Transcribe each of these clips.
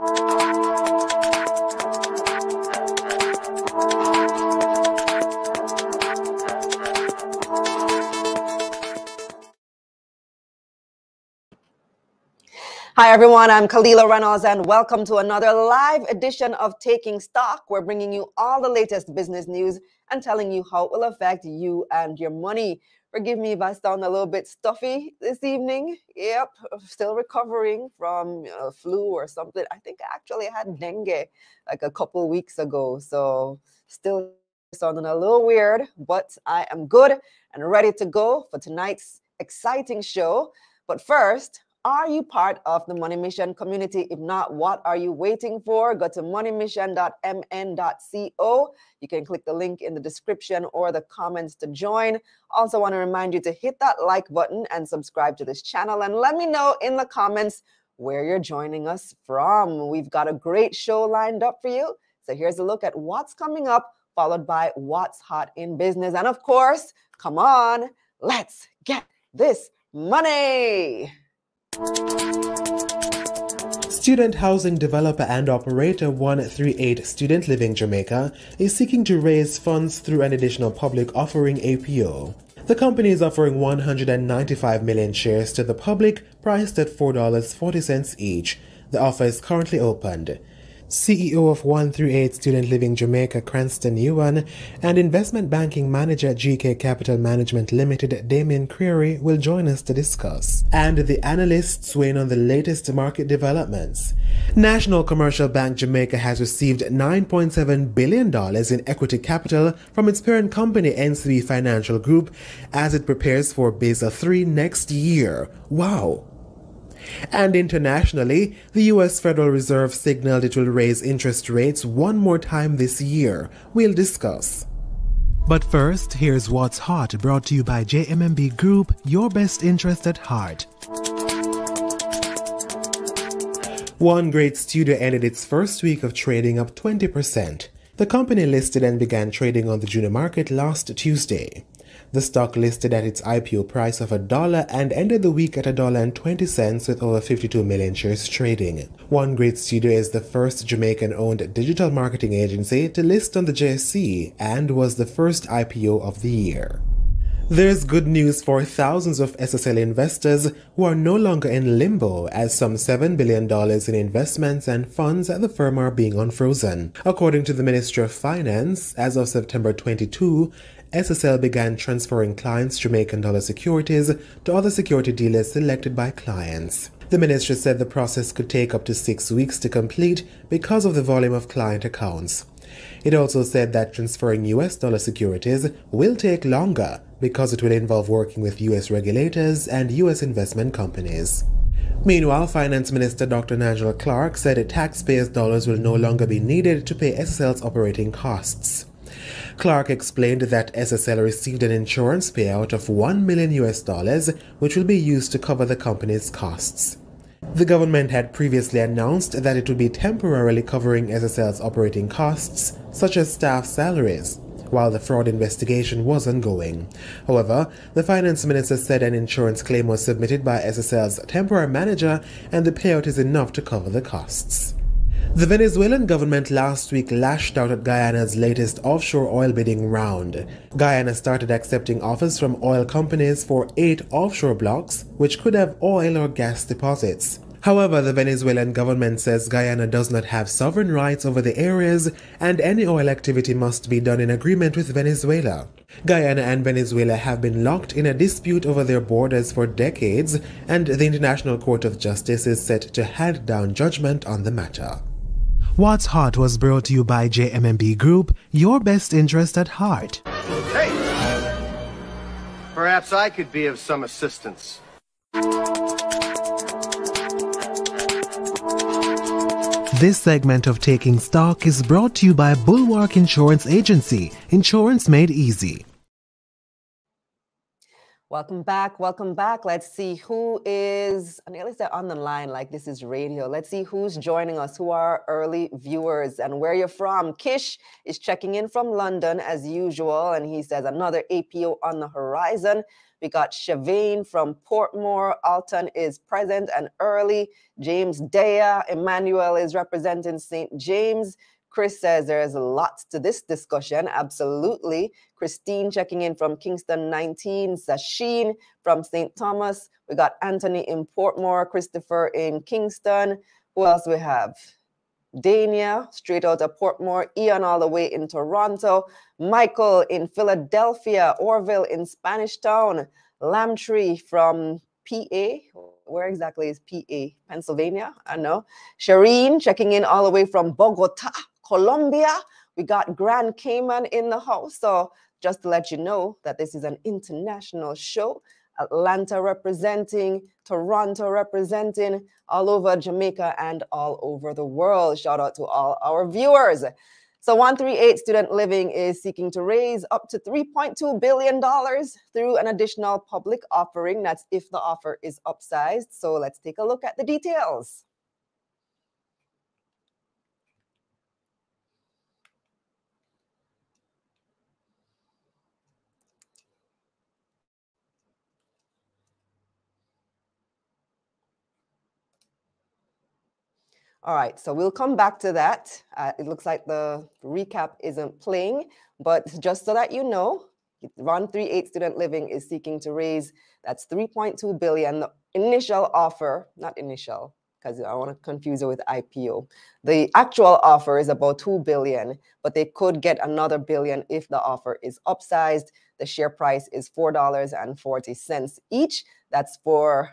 Hi, everyone. I'm Kalilah Reynolds, and welcome to another live edition of Taking Stock. We're bringing you all the latest business news and telling you how it will affect you and your money. Forgive me if I sound a little bit stuffy this evening. Yep, still recovering from a flu or something. I think I actually had dengue like a couple weeks ago, so still sounding a little weird, but I am good and ready to go for tonight's exciting show. But first, are you part of the Money Mission community? If not, what are you waiting for? Go to moneymission.mn.co. You can click the link in the description or the comments to join. Also, want to remind you to hit that like button and subscribe to this channel. And let me know in the comments where you're joining us from. We've got a great show lined up for you. So here's a look at what's coming up, followed by what's hot in business. And of course, come on, let's get this money. Student housing developer and operator 138 Student Living Jamaica is seeking to raise funds through an additional public offering APO. The company is offering 195 million shares to the public, priced at $4.40 each. The offer is currently opened. CEO of 138 Student Living Jamaica, Cranston Ewan, and investment banking manager at GK Capital Management Limited, Dameon Creary, will join us to discuss. And the analysts weigh in on the latest market developments. National Commercial Bank Jamaica has received $9.7 billion in equity capital from its parent company, NCB Financial Group, as it prepares for Basel III next year. Wow! And internationally, the US Federal Reserve signaled it will raise interest rates one more time this year. We'll discuss. But first, here's What's Hot brought to you by JMMB Group, your best interest at heart. One Great Studio ended its first week of trading up 20%. The company listed and began trading on the junior market last Tuesday. The stock listed at its IPO price of a dollar and ended the week at a dollar and 20 cents with over 52 million shares trading. One Great Studio is the first Jamaican-owned digital marketing agency to list on the JSE and was the first IPO of the year. There's good news for thousands of SSL investors who are no longer in limbo as some $7 billion in investments and funds at the firm are being unfrozen. According to the Ministry of Finance, as of September 22, SSL began transferring clients' Jamaican dollar securities to other security dealers selected by clients. The ministry said the process could take up to six weeks to complete because of the volume of client accounts. It also said that transferring US dollar securities will take longer because it will involve working with US regulators and US investment companies. Meanwhile, Finance Minister Dr. Nigel Clarke said that taxpayers' dollars will no longer be needed to pay SSL's operating costs. Clarke explained that SSL received an insurance payout of 1 million US dollars, which will be used to cover the company's costs. The government had previously announced that it would be temporarily covering SSL's operating costs, such as staff salaries, while the fraud investigation was ongoing. However, the finance minister said an insurance claim was submitted by SSL's temporary manager and the payout is enough to cover the costs. The Venezuelan government last week lashed out at Guyana's latest offshore oil bidding round. Guyana started accepting offers from oil companies for eight offshore blocks, which could have oil or gas deposits. However, the Venezuelan government says Guyana does not have sovereign rights over the areas and any oil activity must be done in agreement with Venezuela. Guyana and Venezuela have been locked in a dispute over their borders for decades, and the International Court of Justice is set to hand down judgment on the matter. What's Hot was brought to you by JMMB Group, your best interest at heart. Hey! Perhaps I could be of some assistance. This segment of Taking Stock is brought to you by Bulwark Insurance Agency, insurance made easy. Welcome back. Welcome back. Let's see who is, on the line like this is radio. Let's see who's joining us, who are early viewers and where you're from. Kish is checking in from London as usual, and he says another APO on the horizon. We got Shavane from Portmore. Alton is present and early. James Daya. Emmanuel is representing St. James. Chris says there's lots to this discussion. Absolutely. Christine checking in from Kingston 19. Sasheen from St. Thomas. We got Anthony in Portmore. Christopher in Kingston. Who else we have? Dania, straight out of Portmore. Ian, all the way in Toronto. Michael in Philadelphia. Orville in Spanish Town. Lamtree from PA. Where exactly is PA? Pennsylvania? I know. Shireen checking in all the way from Bogota. Colombia. We got Grand Cayman in the house. So just to let you know that this is an international show. Atlanta representing, Toronto representing, all over Jamaica and all over the world. Shout out to all our viewers. So 138 Student Living is seeking to raise up to $3.2 billion through an additional public offering. That's if the offer is upsized. So let's take a look at the details. All right, so we'll come back to that. Uh, it looks like the recap isn't playing, but just so that you know, 138 Student Living is seeking to raise that's 3.2 billion. The initial offer, not initial, because I want to confuse it with IPO. The actual offer is about 2 billion, but they could get another billion if the offer is upsized. The share price is $4.40 each. That's for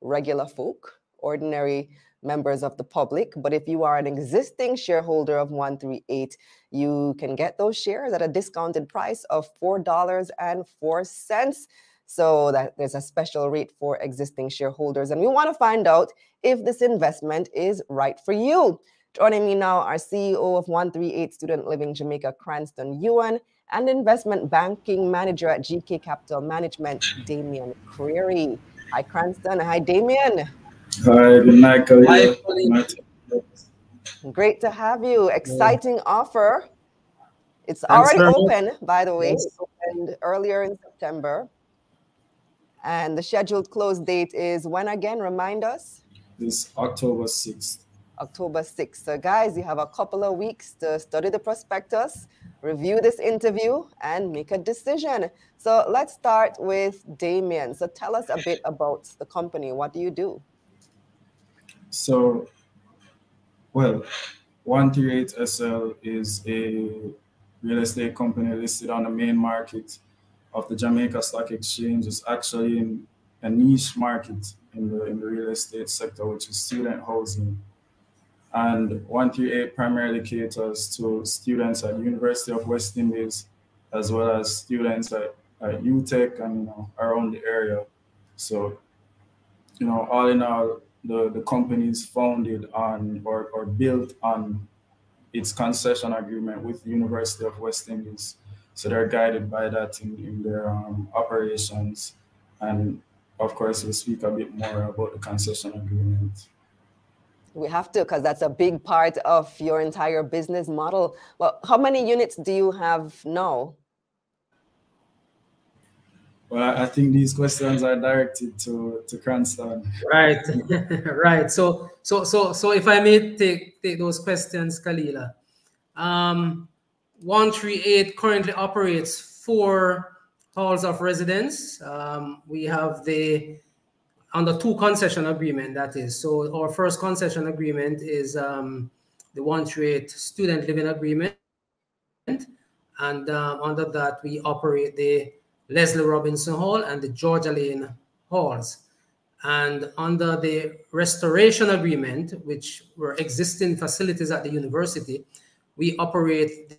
regular folk, ordinary members of the public. But if you are an existing shareholder of 138, you can get those shares at a discounted price of $4.04. So that there's a special rate for existing shareholders. And we want to find out if this investment is right for you. Joining me now are CEO of 138 Student Living Jamaica, Cranston Ewan, and investment banking manager at GK Capital Management, Dameon Creary. Hi, Cranston. Hi, Dameon. Hi, good night, Khalil. Great to have you. Exciting yeah. offer. It's Thanks already open, much. by the way. Yes. It opened earlier in September. And the scheduled close date is when again? Remind us. This October 6th. October 6th. So, guys, you have a couple of weeks to study the prospectus, review this interview, and make a decision. So, let's start with Dameon. So, tell us a bit about the company. What do you do? So, well, 138 SL is a real estate company listed on the main market of the Jamaica Stock Exchange. It's actually in a niche market in the, in the real estate sector, which is student housing. And 138 primarily caters to students at University of West Indies, as well as students at, at UTech and you know, around the area. So, you know, all in all, the, the company is founded on or, or built on its concession agreement with the University of West Indies. So they're guided by that in, in their um, operations. And of course, we'll speak a bit more about the concession agreement. We have to, because that's a big part of your entire business model. Well, how many units do you have now? Well, I think these questions are directed to to Cranston. Right, right. So, so, so, so, if I may take take those questions, Kalilah. Um, one three eight currently operates four halls of residence. Um, we have the under two concession agreement. That is so. Our first concession agreement is um, the one three eight student living agreement, and um, under that we operate the Leslie Robinson Hall and the George Alleyne Halls. And under the restoration agreement, which were existing facilities at the university, we operate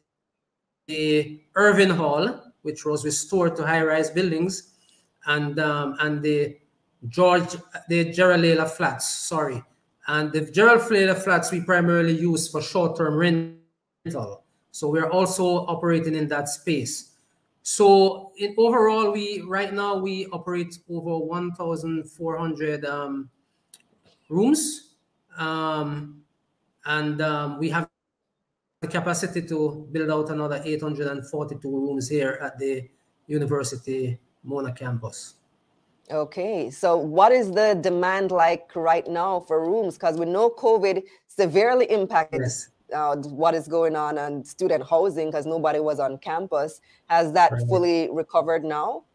the Irvine Hall, which was restored to high-rise buildings, and um, and the George the Gerald Flats. Sorry, and the Gerald Flats we primarily use for short-term rental. So we're also operating in that space. So in overall, we right now we operate over 1,400 um, rooms, um, and um, we have the capacity to build out another 842 rooms here at the University Mona campus. Okay, so what is the demand like right now for rooms? Because we know COVID severely impacted yes. Uh, what is going on on student housing because nobody was on campus. Has that right. fully recovered now?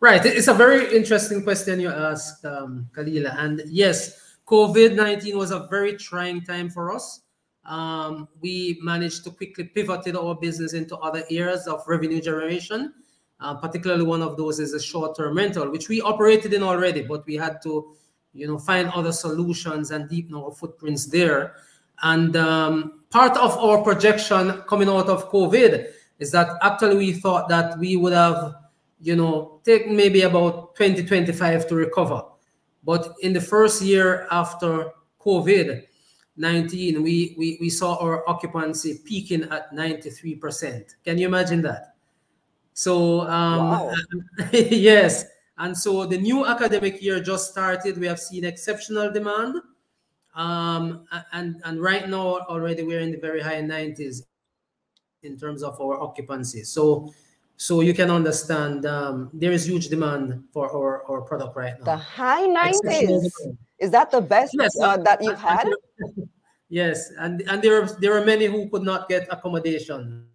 Right, it's a very interesting question you asked, um, Kalilah. And yes, COVID 19 was a very trying time for us. Um, we managed to quickly pivot our business into other areas of revenue generation uh, particularly one of those is a short-term rental, which we operated in already, but we had to, you know, find other solutions and deepen our footprints there. And um, part of our projection coming out of COVID is that actually we thought that we would have, you know, take maybe about 2025 to recover. But in the first year after COVID 19, we, we, we saw our occupancy peaking at 93%. Can you imagine that? So um, wow. yes, and so the new academic year just started. We have seen exceptional demand, um, and and right now already we're in the very high 90s in terms of our occupancy. So so you can understand um, there is huge demand for our, our product right now. The high 90s is that the best yes, uh, that you've had? yes, and and there are there are many who could not get accommodation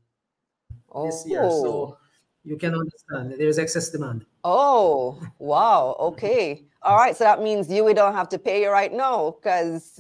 oh. this year. So oh you can understand there's excess demand. Oh, wow. Okay. All right. So that means you we don't have to pay you right now because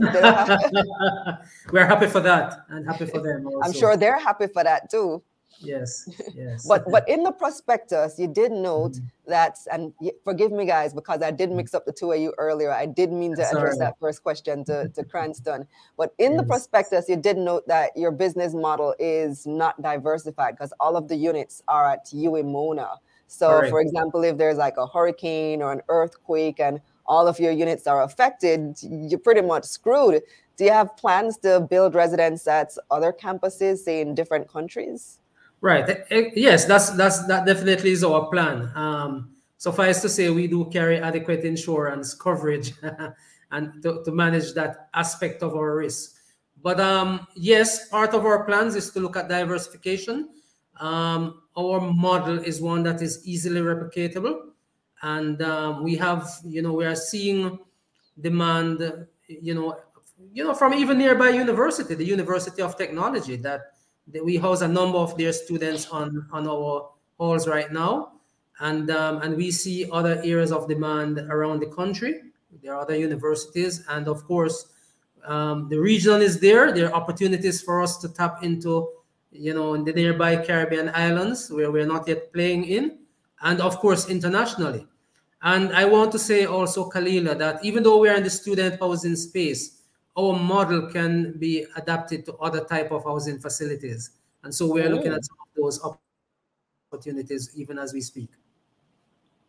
we're happy for that and happy for them. Also. I'm sure they're happy for that too. Yes, yes. but but in the prospectus, you did note mm -hmm. that, and forgive me, guys, because I did mix up the two of you earlier. I did mean to Sorry. address that first question to, to Cranston. But in yes. the prospectus, you did note that your business model is not diversified because all of the units are at UWI Mona. So, right. for example, if there's like a hurricane or an earthquake and all of your units are affected, you're pretty much screwed. Do you have plans to build residence at other campuses, say in different countries? Right. Eh, eh, yes, that's that's that definitely is our plan. Um, suffice to say, we do carry adequate insurance coverage and to, to manage that aspect of our risk. But um, yes, part of our plans is to look at diversification. Um, our model is one that is easily replicatable, and um, we have, you know, we are seeing demand, you know, you know, from even nearby university, the University of Technology, that we house a number of their students on on our halls right now. And um, and we see other areas of demand around the country. There are other universities and of course um, the region is there. There are opportunities for us to tap into you know in the nearby caribbean islands where we're not yet playing in and of course internationally and i want to say also kalilah that even though we're in the student housing space our model can be adapted to other type of housing facilities. And so we're looking at some of those opportunities even as we speak.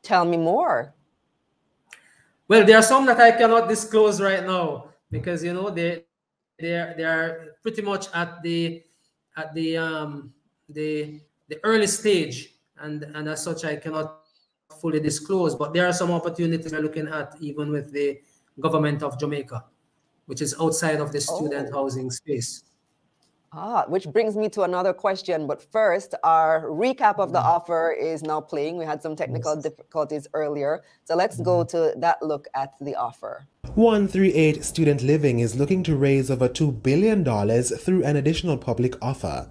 Tell me more. Well, there are some that I cannot disclose right now because you know they they are they are pretty much at the at the um the the early stage and and as such I cannot fully disclose but there are some opportunities we're looking at even with the government of Jamaica which is outside of the student oh. housing space. Ah, which brings me to another question. But first, our recap of the mm-hmm. offer is now playing. We had some technical difficulties earlier. So let's go mm-hmm. to that look at the offer. 138 Student Living is looking to raise over $2 billion through an additional public offer.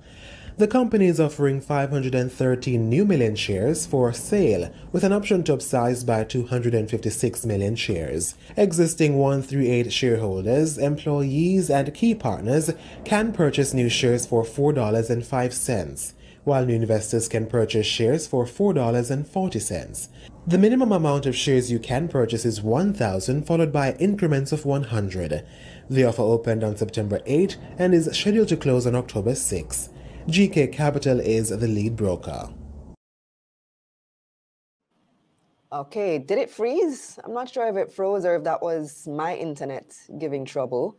The company is offering 513 new million shares for sale with an option to upsize by 256 million shares. Existing 138 shareholders, employees, and key partners can purchase new shares for $4.05 while new investors can purchase shares for $4.40. The minimum amount of shares you can purchase is 1,000 followed by increments of 100. The offer opened on September 8 and is scheduled to close on October 6. GK Capital is the lead broker. Okay, did it freeze? I'm not sure if it froze or if that was my internet giving trouble,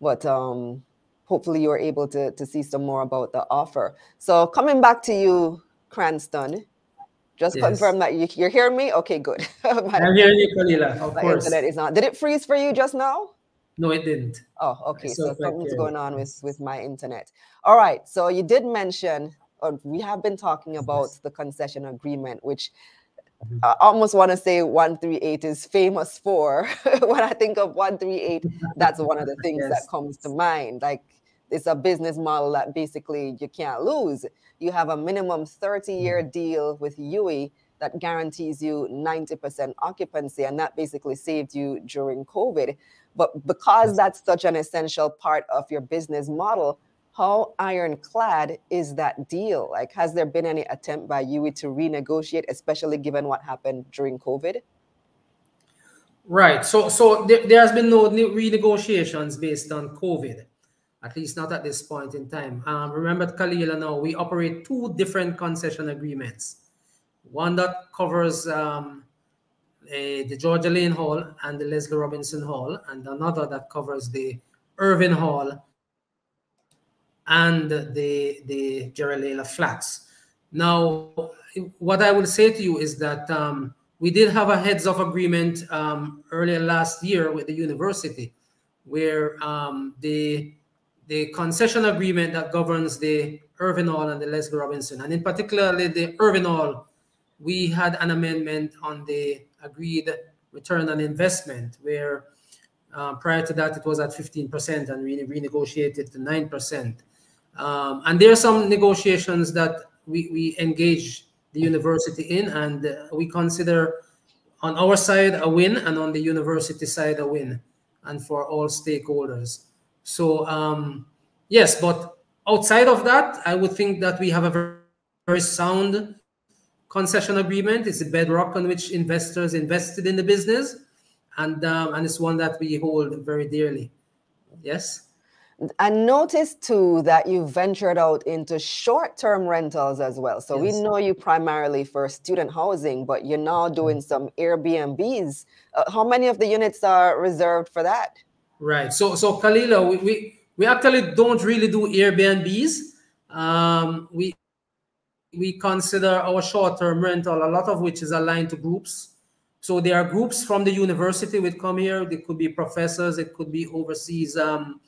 but um, hopefully you're able to, to see some more about the offer. So coming back to you, Cranston, just yes. confirm that you, you're hearing me. Okay, good. I'm hearing you, Kalilah. Of my course. internet is not. Did it freeze for you just now? No, it didn't. Oh, okay. So something's going on with with my internet. All right. So you did mention, or we have been talking about yes. the concession agreement, which mm-hmm. I almost want to say 138 is famous for. when I think of 138, that's one of the things yes. that comes to mind. Like it's a business model that basically you can't lose. You have a minimum 30 year mm-hmm. deal with UWI that guarantees you 90% occupancy, and that basically saved you during COVID. But because that's such an essential part of your business model, how ironclad is that deal? Like, has there been any attempt by UWI to renegotiate, especially given what happened during COVID? Right. So, so there, there has been no renegotiations based on COVID, at least not at this point in time. Um, remember, Kalilah, now we operate two different concession agreements. One that covers um, the George Alleyne Hall and the Leslie Robinson Hall, and another that covers the Irvine Hall and the, the Gerald Flats. Now, what I will say to you is that um, we did have a heads of agreement um, earlier last year with the university where um, the, the concession agreement that governs the Irvine Hall and the Leslie Robinson, and in particularly the Irvine Hall, we had an amendment on the agreed return on investment, where uh, prior to that it was at 15% and we renegotiated to 9%. Um, and there are some negotiations that we, we engage the university in, and uh, we consider on our side a win and on the university side a win, and for all stakeholders. So, um, yes, but outside of that, I would think that we have a very, very sound concession agreement. It's a bedrock on which investors invested in the business, and um, and it's one that we hold very dearly. Yes. I noticed too that you ventured out into short-term rentals as well. So yes. we know you primarily for student housing, but you're now doing mm-hmm. some Airbnbs. Uh, how many of the units are reserved for that? Right. So so Kalilah, we we, we actually don't really do Airbnbs. Um, we we consider our short-term rental, a lot of which is aligned to groups. So there are groups from the university would come here. They could be professors. It could be overseas um,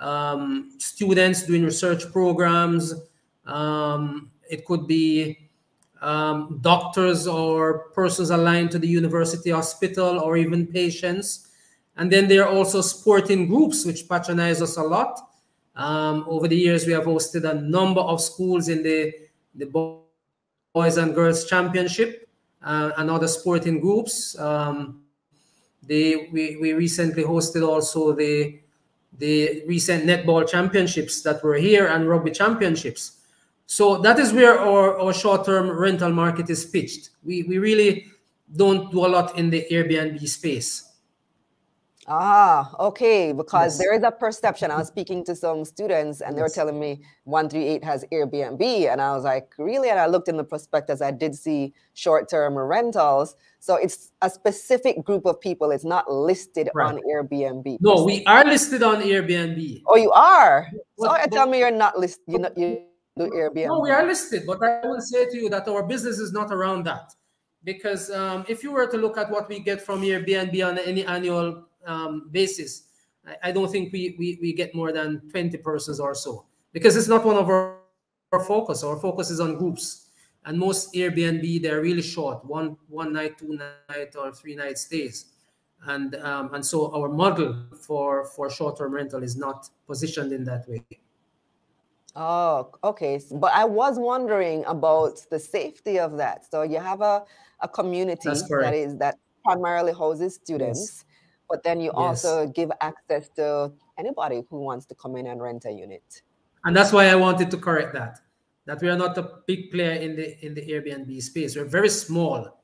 um, students doing research programs. Um, it could be um, doctors or persons aligned to the university hospital or even patients. And then there are also sporting groups which patronize us a lot. Um, over the years, we have hosted a number of schools in the the Boys and Girls Championship uh, and other sporting groups. Um, they, we, we recently hosted also the, the recent netball championships that were here and rugby championships. So that is where our, our short-term rental market is pitched. We, we really don't do a lot in the Airbnb space. Ah, okay. Because yes. there is a perception. I was speaking to some students and they were telling me 138 has Airbnb. And I was like, really? And I looked in the prospectus, I did see short term rentals. So it's a specific group of people. It's not listed right. on Airbnb. No, we are listed on Airbnb. Oh, you are? so but, tell me you're not listed. You, know, you do Airbnb. No, we are listed. But I will say to you that our business is not around that. Because um, if you were to look at what we get from Airbnb on any annual um, basis, I, I, don't think we, we, we get more than 20 persons or so because it's not one of our, our focus. Our focus is on groups. And most Airbnb, they're really short, one one night, two night, or three night stays. And um, and so our model for for short-term rental is not positioned in that way. Oh, okay. But I was wondering about the safety of that. So you have a, a community that is that primarily houses students. Yes but then you yes. also give access to anybody who wants to come in and rent a unit. And that's why I wanted to correct that. That we are not a big player in the in the Airbnb space. We're very small.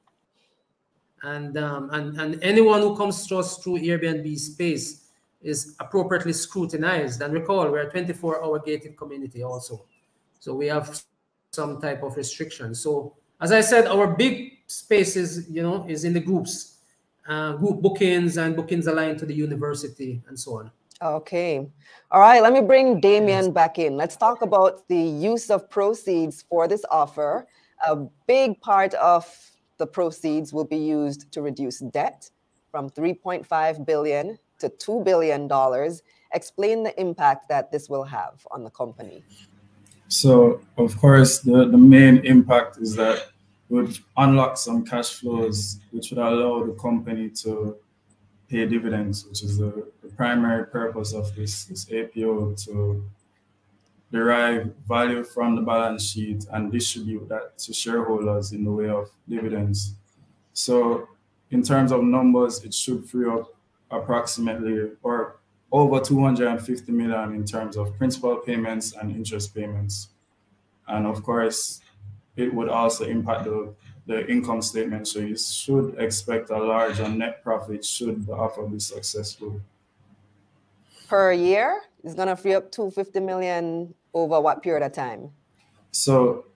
And um, and and anyone who comes to us through Airbnb space is appropriately scrutinized. And recall, we're a 24-hour gated community also. So we have some type of restriction. So as I said, our big space is, you know, is in the groups uh, group bookings and bookings aligned to the university and so on. Okay. All right, let me bring Dameon back in. Let's talk about the use of proceeds for this offer. A big part of the proceeds will be used to reduce debt from 3.5 billion to 2 billion dollars. Explain the impact that this will have on the company. So, of course, the, the main impact is that it would unlock some cash flows, which would allow the company to pay dividends, which is the, the primary purpose of this, this APO to derive value from the balance sheet and distribute that to shareholders in the way of dividends. So in terms of numbers, it should free up approximately or over 250 million in terms of principal payments and interest payments. And of course, it would also impact the the income statement. So you should expect a larger net profit should the offer be successful. Per year, it's gonna free up 250 million over what period of time? So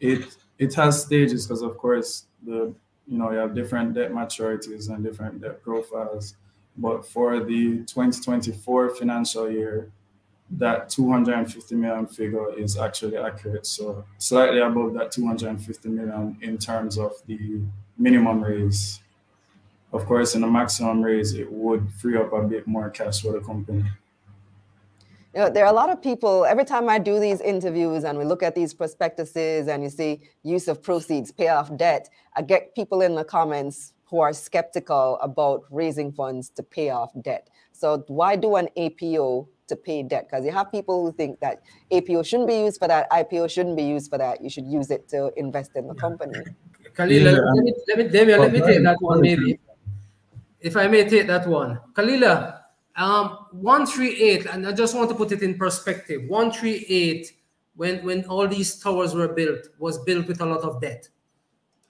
it it has stages because of course the you know you have different debt maturities and different debt profiles. But for the 2024 financial year, that 250 million figure is actually accurate. So slightly above that 250 million in terms of the minimum raise. Of course, in the maximum raise, it would free up a bit more cash for the company. You know, there are a lot of people, every time I do these interviews and we look at these prospectuses and you see use of proceeds, pay off debt, I get people in the comments who are skeptical about raising funds to pay off debt. So why do an APO to pay debt because you have people who think that APO shouldn't be used for that, IPO shouldn't be used for that. You should use it to invest in the company. Kalilah, yeah. let, me, let me, Dameon, let me take that one maybe. If I may take that one. Kalilah, um, 138, and I just want to put it in perspective. 138, when, when all these towers were built, was built with a lot of debt.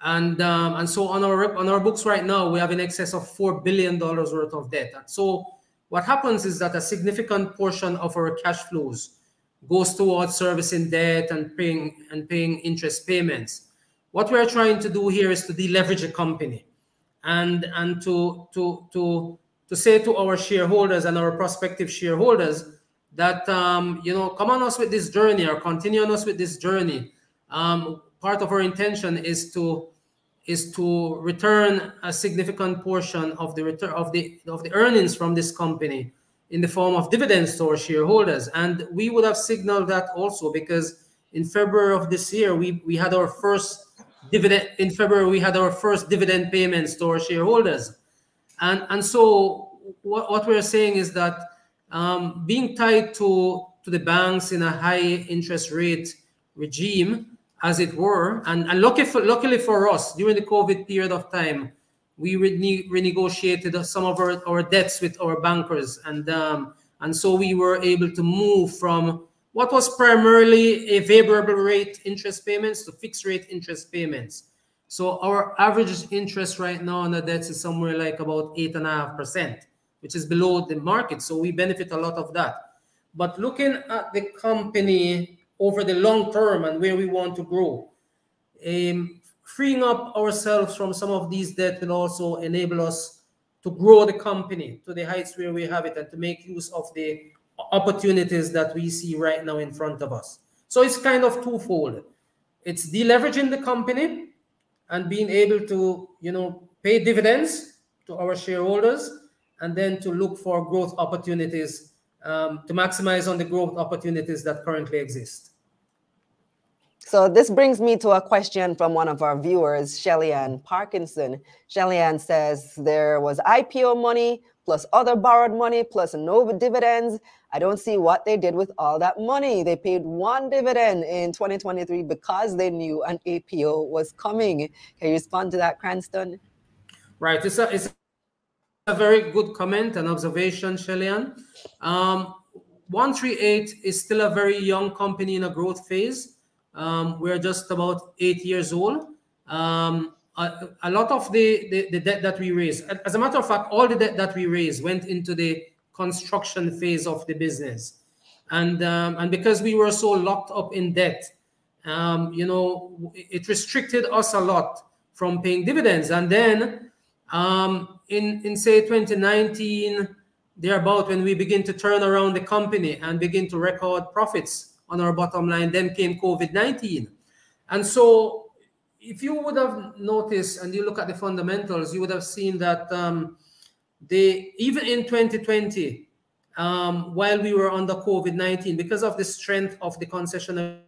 And um, and so on our on our books right now, we have in excess of four billion dollars worth of debt. And so what happens is that a significant portion of our cash flows goes towards servicing debt and paying and paying interest payments. What we're trying to do here is to deleverage a company and and to to to to say to our shareholders and our prospective shareholders that um, you know come on us with this journey or continue on us with this journey. Um, part of our intention is to is to return a significant portion of the return of the of the earnings from this company in the form of dividends to our shareholders. And we would have signaled that also because in February of this year, we, we had our first dividend in February, we had our first dividend payments to our shareholders. And and so what, what we're saying is that um, being tied to to the banks in a high interest rate regime as it were. And, and lucky for, luckily for us, during the COVID period of time, we rene renegotiated some of our, our debts with our bankers. And, um, and so we were able to move from what was primarily a variable rate interest payments to fixed rate interest payments. So our average interest right now on the debts is somewhere like about eight and a half percent, which is below the market. So we benefit a lot of that. But looking at the company over the long term and where we want to grow. Um, freeing up ourselves from some of these debt will also enable us to grow the company to the heights where we have it and to make use of the opportunities that we see right now in front of us. So it's kind of twofold. It's deleveraging the company and being able to, you know, pay dividends to our shareholders and then to look for growth opportunities um, to maximize on the growth opportunities that currently exist. So this brings me to a question from one of our viewers, Shelly Ann Parkinson. Shelly Ann says there was IPO money plus other borrowed money plus no dividends. I don't see what they did with all that money. They paid one dividend in 2023 because they knew an APO was coming. Can you respond to that, Cranston? Right. It's a, it's a very good comment and observation, Shellyan. Um, 138 is still a very young company in a growth phase. Um, we're just about eight years old. Um, a, a, lot of the, the, the, debt that we raised, as a matter of fact, all the debt that we raised went into the construction phase of the business. And, um, and because we were so locked up in debt, um, you know, it restricted us a lot from paying dividends. And then um, in in say 2019 thereabout when we begin to turn around the company and begin to record profits on our bottom line. Then came COVID 19. And so, if you would have noticed and you look at the fundamentals, you would have seen that um, they, even in 2020, um, while we were under COVID 19, because of the strength of the concession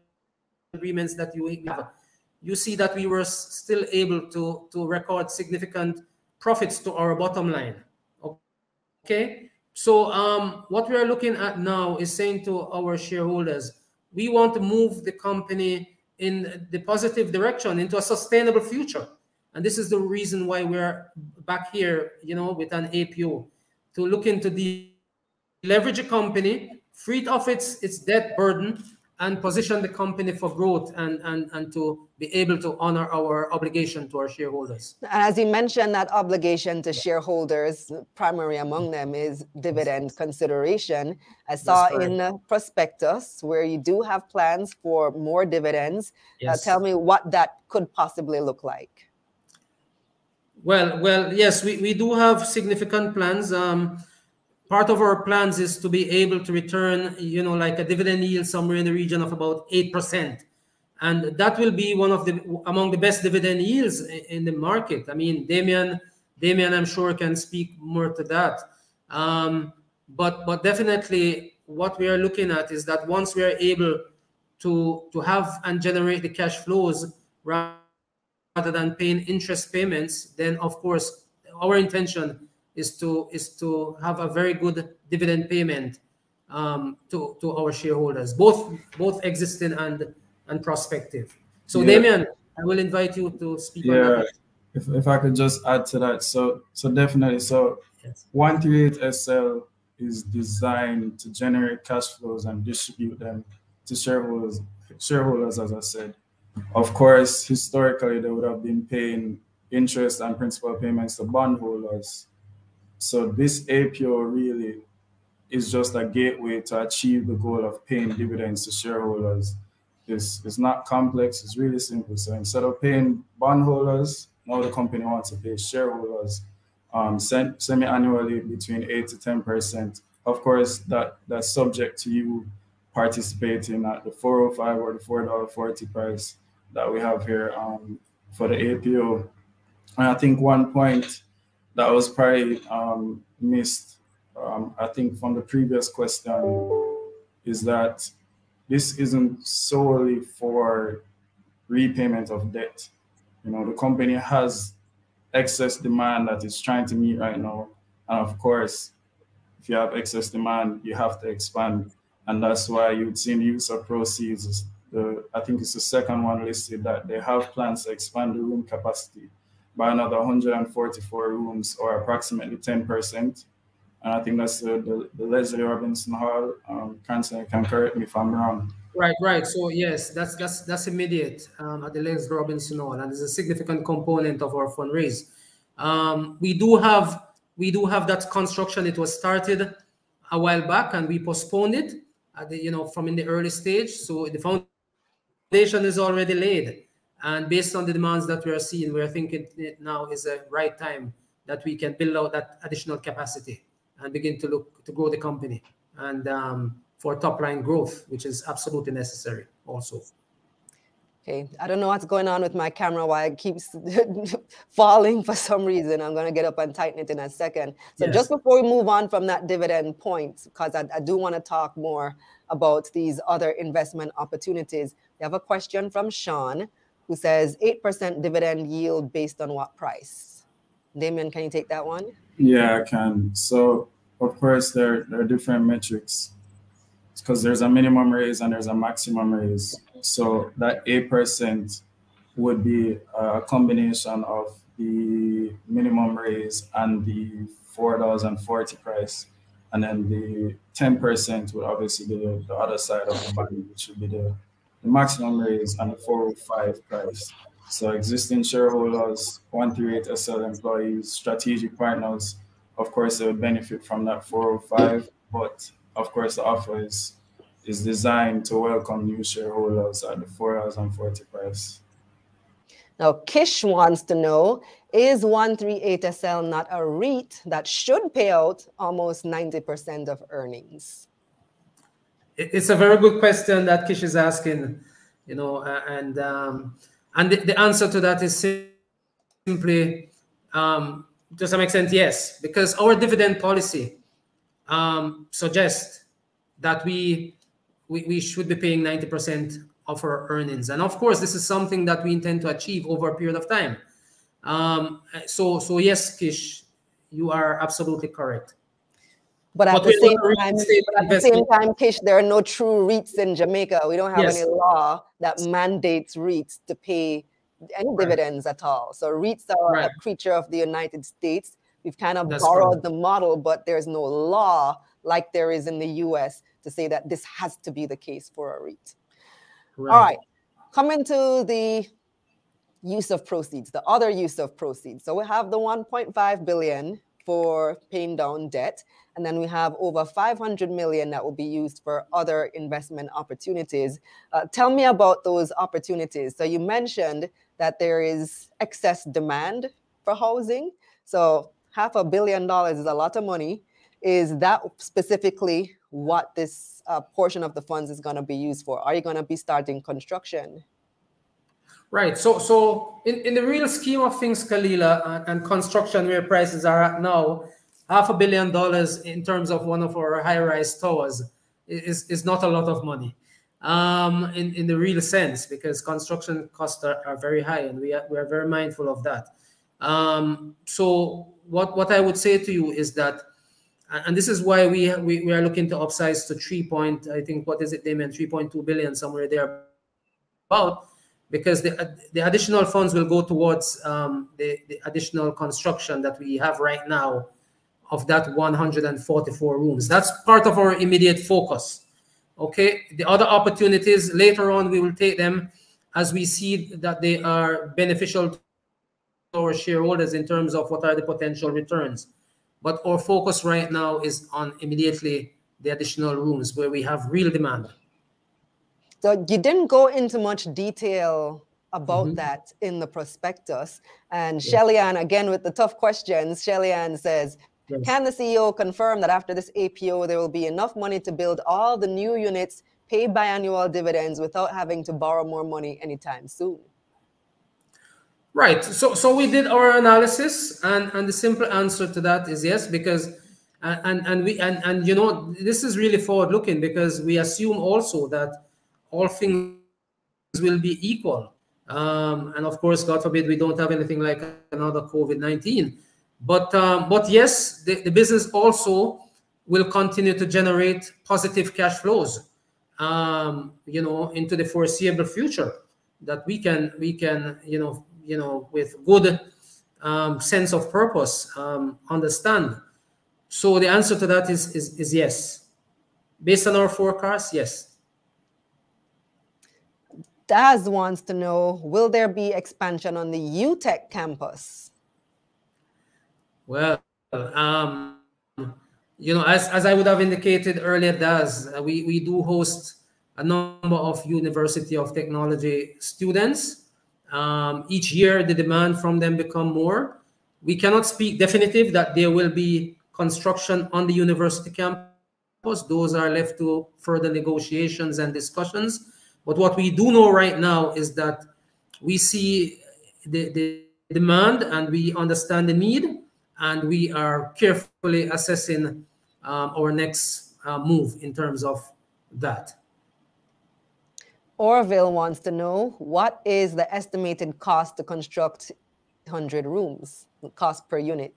agreements that you have, you see that we were still able to, to record significant profits to our bottom line. Okay. So um, what we are looking at now is saying to our shareholders, we want to move the company in the positive direction into a sustainable future. And this is the reason why we're back here, you know, with an APO to look into the leverage a company, free of its, its debt burden, and position the company for growth and, and, and to be able to honor our obligation to our shareholders. And as you mentioned, that obligation to shareholders, primary among them is dividend consideration. I saw in the prospectus where you do have plans for more dividends. Uh, yes. Uh, tell me what that could possibly look like. Well, well, yes, we, we do have significant plans. Um, part of our plans is to be able to return, you know, like a dividend yield somewhere in the region of about 8%. And that will be one of the among the best dividend yields in the market. I mean, Dameon, Dameon, I'm sure can speak more to that. Um, but but definitely what we are looking at is that once we are able to to have and generate the cash flows rather than paying interest payments, then of course our intention is to is to have a very good dividend payment um, to to our shareholders, both both existing and and prospective. So, yeah. Dameon, I will invite you to speak. Yeah, if, if I could just add to that, so so definitely, so yes. one three eight SL is designed to generate cash flows and distribute them to shareholders. Shareholders, as I said, of course, historically they would have been paying interest and principal payments to bondholders so this APO really is just a gateway to achieve the goal of paying dividends to shareholders. It's, it's not complex, it's really simple. So instead of paying bondholders, now the company wants to pay shareholders um, semi-annually between 8 to 10%. Of course, that, that's subject to you participating at the 405 or the $4.40 price that we have here um, for the APO. And I think one point that was probably um, missed, um, I think, from the previous question, is that this isn't solely for repayment of debt. You know, the company has excess demand that it's trying to meet right now. And of course, if you have excess demand, you have to expand. And that's why you'd see the use of proceeds. The, I think it's the second one listed that they have plans to expand the room capacity by another 144 rooms or approximately 10%. And I think that's the, the, the Leslie Robinson Hall. Um, can, correct me if I'm wrong. Right, right. So yes, that's that's that's immediate um, at the Leslie Robinson Hall, and it's a significant component of our fundraise. Um, we do have we do have that construction. It was started a while back, and we postponed it. At the, you know, from in the early stage. So the foundation is already laid. And based on the demands that we are seeing, we are thinking now is a right time that we can build out that additional capacity and begin to look to grow the company and um, for top line growth, which is absolutely necessary also. Okay, I don't know what's going on with my camera why it keeps falling for some reason. I'm going to get up and tighten it in a second. So yes. just before we move on from that dividend point, because I, I do want to talk more about these other investment opportunities, we have a question from Sean who says 8% dividend yield based on what price? Dameon, can you take that one? Yeah, I can. So, of course, there, there are different metrics because there's a minimum raise and there's a maximum raise. So, that 8% would be a combination of the minimum raise and the $4.40 price. And then the 10% would obviously be the, the other side of the money, which would be the the maximum raise and the 405 price. So existing shareholders, 138 SL employees, strategic partners, of course, they would benefit from that 405. But of course, the offer is, is designed to welcome new shareholders at the 4,040 price. Now, Kish wants to know Is 138SL not a REIT that should pay out almost 90% of earnings? It's a very good question that Kish is asking, you know, and um, and the, the, answer to that is simply, um, to some extent, yes, because our dividend policy um, suggests that we, we we should be paying 90% of our earnings. And of course, this is something that we intend to achieve over a period of time. Um, so, so yes, Kish, you are absolutely correct. But at, but the, same time, at the same time, Kish, there are no true REITs in Jamaica. We don't have yes. any law that mandates REITs to pay any right. dividends at all. So REITs are right. a creature of the United States. We've kind of That's borrowed the model, but there's no law like there is in the US to say that this has to be the case for a REIT. Right. All right. Coming to the use of proceeds, the other use of proceeds. So we have the 1.5 billion for paying down debt, and then we have over 500 million that will be used for other investment opportunities. Uh, tell me about those opportunities. So you mentioned that there is excess demand for housing. So half a billion dollars is a lot of money. Is that specifically what this uh, portion of the funds is going to be used for? Are you going to be starting construction? Right. So, so in, in the real scheme of things, Kalilah, and, and construction where prices are at now, half a billion dollars in terms of one of our high-rise towers is, is not a lot of money um, in, in the real sense because construction costs are, are very high and we are, we are very mindful of that. Um, so what, what I would say to you is that and this is why we, we, we are looking to upsize to 3 point, I think, what is it, Dameon? 3.2 billion, somewhere there about, because the, the additional funds will go towards um, the, the additional construction that we have right now of that 144 rooms. That's part of our immediate focus. Okay, the other opportunities later on, we will take them as we see that they are beneficial to our shareholders in terms of what are the potential returns. But our focus right now is on immediately the additional rooms where we have real demand. So you didn't go into much detail about mm -hmm. that in the prospectus. And yeah. Shelly-Ann, again with the tough questions, Shelly-Ann says, yes. can the CEO confirm that after this APO, there will be enough money to build all the new units, pay biannual dividends without having to borrow more money anytime soon? Right. So so we did our analysis, and and the simple answer to that is yes, because and and we and and you know this is really forward looking because we assume also that all things will be equal. Um, and of course, God forbid, we don't have anything like another COVID nineteen. But um, but yes, the, the business also will continue to generate positive cash flows. Um, you know, into the foreseeable future that we can we can you know you know, with good um, sense of purpose, um, understand. So the answer to that is, is, is yes. Based on our forecast, yes. Daz wants to know, will there be expansion on the UTech campus? Well, um, you know, as, as I would have indicated earlier, Daz, uh, we, we do host a number of University of Technology students um, each year, the demand from them become more. We cannot speak definitive that there will be construction on the university campus. Those are left to further negotiations and discussions. But what we do know right now is that we see the, the demand and we understand the need and we are carefully assessing um, our next uh, move in terms of that. Orville wants to know what is the estimated cost to construct 100 rooms, cost per unit?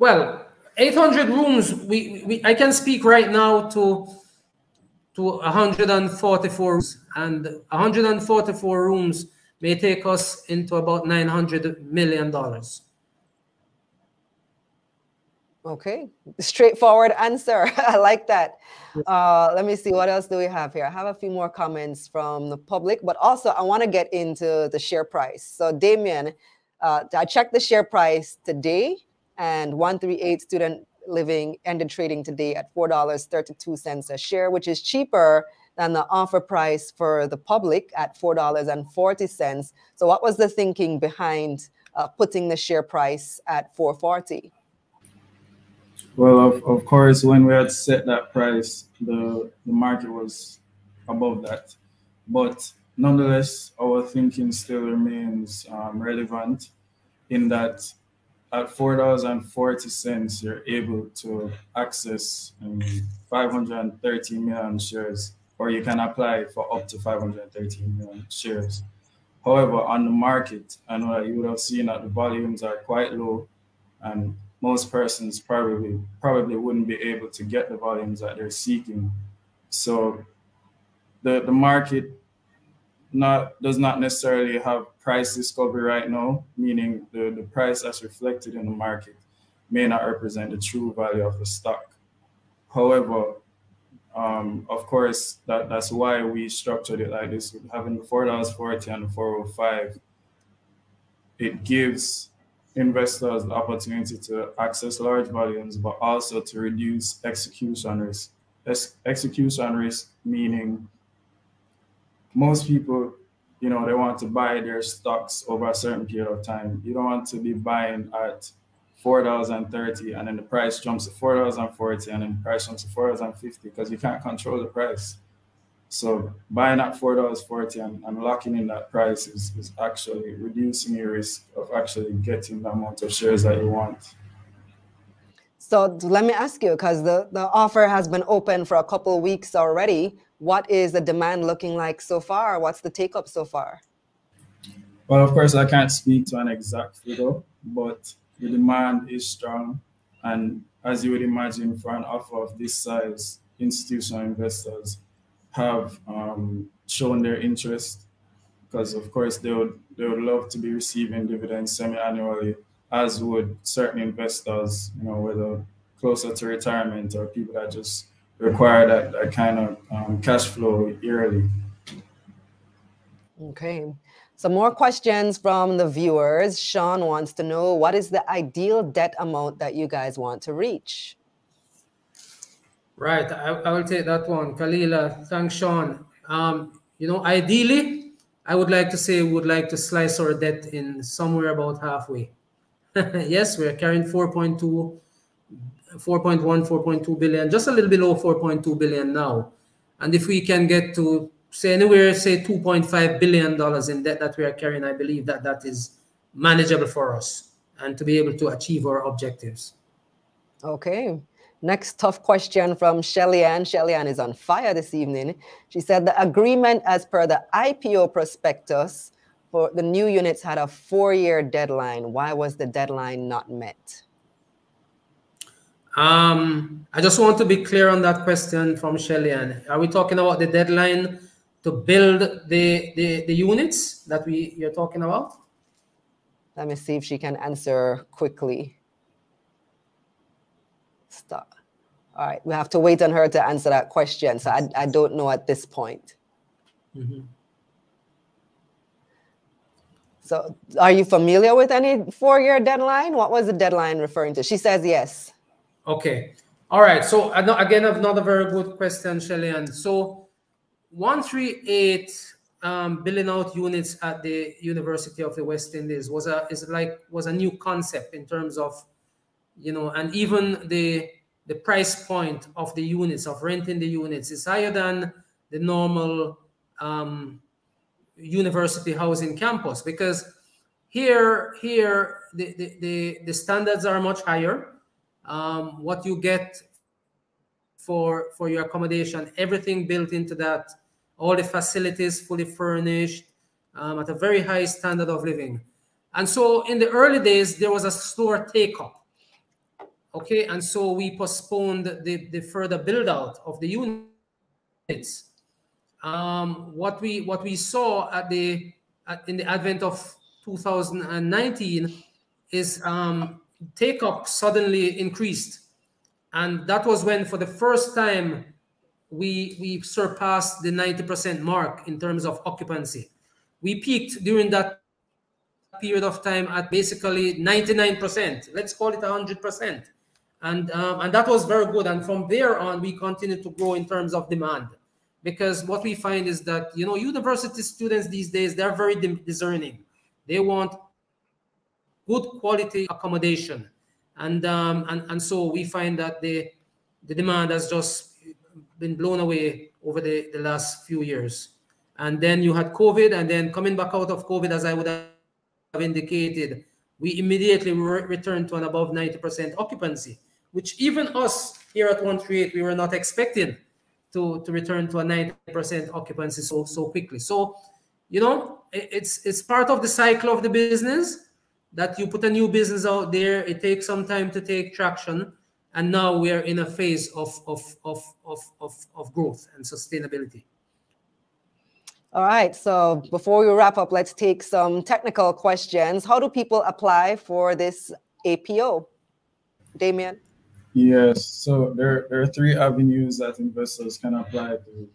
Well, 800 rooms, we, we I can speak right now to to 144 rooms, and 144 rooms may take us into about 900 million dollars. Okay, straightforward answer. I like that. Uh, let me see what else do we have here. I have a few more comments from the public, but also I want to get into the share price. So, Dameon, uh, I checked the share price today, and 138 student living ended trading today at $4.32 a share, which is cheaper than the offer price for the public at $4.40. So, what was the thinking behind uh, putting the share price at 440? Well, of, of course, when we had set that price, the, the market was above that. But nonetheless, our thinking still remains um, relevant in that at four dollars and forty cents, you're able to access um, 530 million shares, or you can apply for up to 530 million shares. However, on the market, I know that you would have seen that the volumes are quite low, and most persons probably probably wouldn't be able to get the volumes that they're seeking. So, the the market not does not necessarily have price discovery right now, meaning the, the price that's reflected in the market may not represent the true value of the stock. However, um, of course, that, that's why we structured it like this, having the $4.40 and the 405 it gives investors the opportunity to access large volumes, but also to reduce execution risk. Ex execution risk meaning most people, you know, they want to buy their stocks over a certain period of time. You don't want to be buying at four dollars and thirty, and then the price jumps to four dollars and forty, and then the price jumps to four dollars and fifty because you can't control the price. So buying at four dollars forty and, and locking in that price is, is actually reducing your risk of actually getting the amount of shares that you want. So let me ask you, because the, the offer has been open for a couple weeks already. What is the demand looking like so far? What's the take up so far? Well, of course, I can't speak to an exact figure, but the demand is strong. And as you would imagine, for an offer of this size, institutional investors have um, shown their interest because, of course, they would, they would love to be receiving dividends semi annually, as would certain investors, you know, whether closer to retirement or people that just require that, that kind of um, cash flow yearly. Okay. Some more questions from the viewers. Sean wants to know what is the ideal debt amount that you guys want to reach? Right, I, I will take that one. Kalilah, thanks, Sean. Um, you know, ideally, I would like to say we would like to slice our debt in somewhere about halfway. yes, we're carrying 4.2, 4.1, 4.2 billion, just a little below 4.2 billion now. And if we can get to say anywhere, say 2.5 billion dollars in debt that we are carrying, I believe that that is manageable for us and to be able to achieve our objectives. Okay. Next tough question from Shelly Ann. Shelly is on fire this evening. She said the agreement as per the IPO prospectus for the new units had a four-year deadline. Why was the deadline not met? Um, I just want to be clear on that question from Shelly Ann. Are we talking about the deadline to build the, the, the units that we you're talking about? Let me see if she can answer quickly. Stop. All right, we have to wait on her to answer that question. So I, I don't know at this point. Mm -hmm. So are you familiar with any four-year deadline? What was the deadline referring to? She says yes. Okay. All right. So again, another very good question, Shelly. so 138 um, billing out units at the University of the West Indies was a is like was a new concept in terms of, you know, and even the the price point of the units of renting the units is higher than the normal um, university housing campus because here here the, the, the, the standards are much higher. Um, what you get for for your accommodation, everything built into that, all the facilities fully furnished um, at a very high standard of living. And so in the early days, there was a slower take up. Okay, and so we postponed the, the further build out of the units. Um, what we what we saw at the at, in the advent of 2019 is um, take up suddenly increased and that was when, for the first time, we, we surpassed the 90% mark in terms of occupancy. We peaked during that period of time at basically 99%. Let's call it 100%. And, um, and that was very good. And from there on, we continued to grow in terms of demand. because what we find is that you know university students these days they're very discerning they want good quality accommodation. And um, and and so we find that the the demand has just been blown away over the, the last few years. And then you had covid and then coming back out of covid as i would have indicated we immediately re returned to an above 90% occupancy which even us here at 138 we were not expecting to, to return to a 90% occupancy so so quickly. So, you know, it's it's part of the cycle of the business that you put a new business out there, it takes some time to take traction. And now we are in a phase of of of of of, of growth and sustainability. All right. So before we wrap up, let's take some technical questions. How do people apply for this APO? Dameon? Yes, so there, there are three avenues that investors can apply to.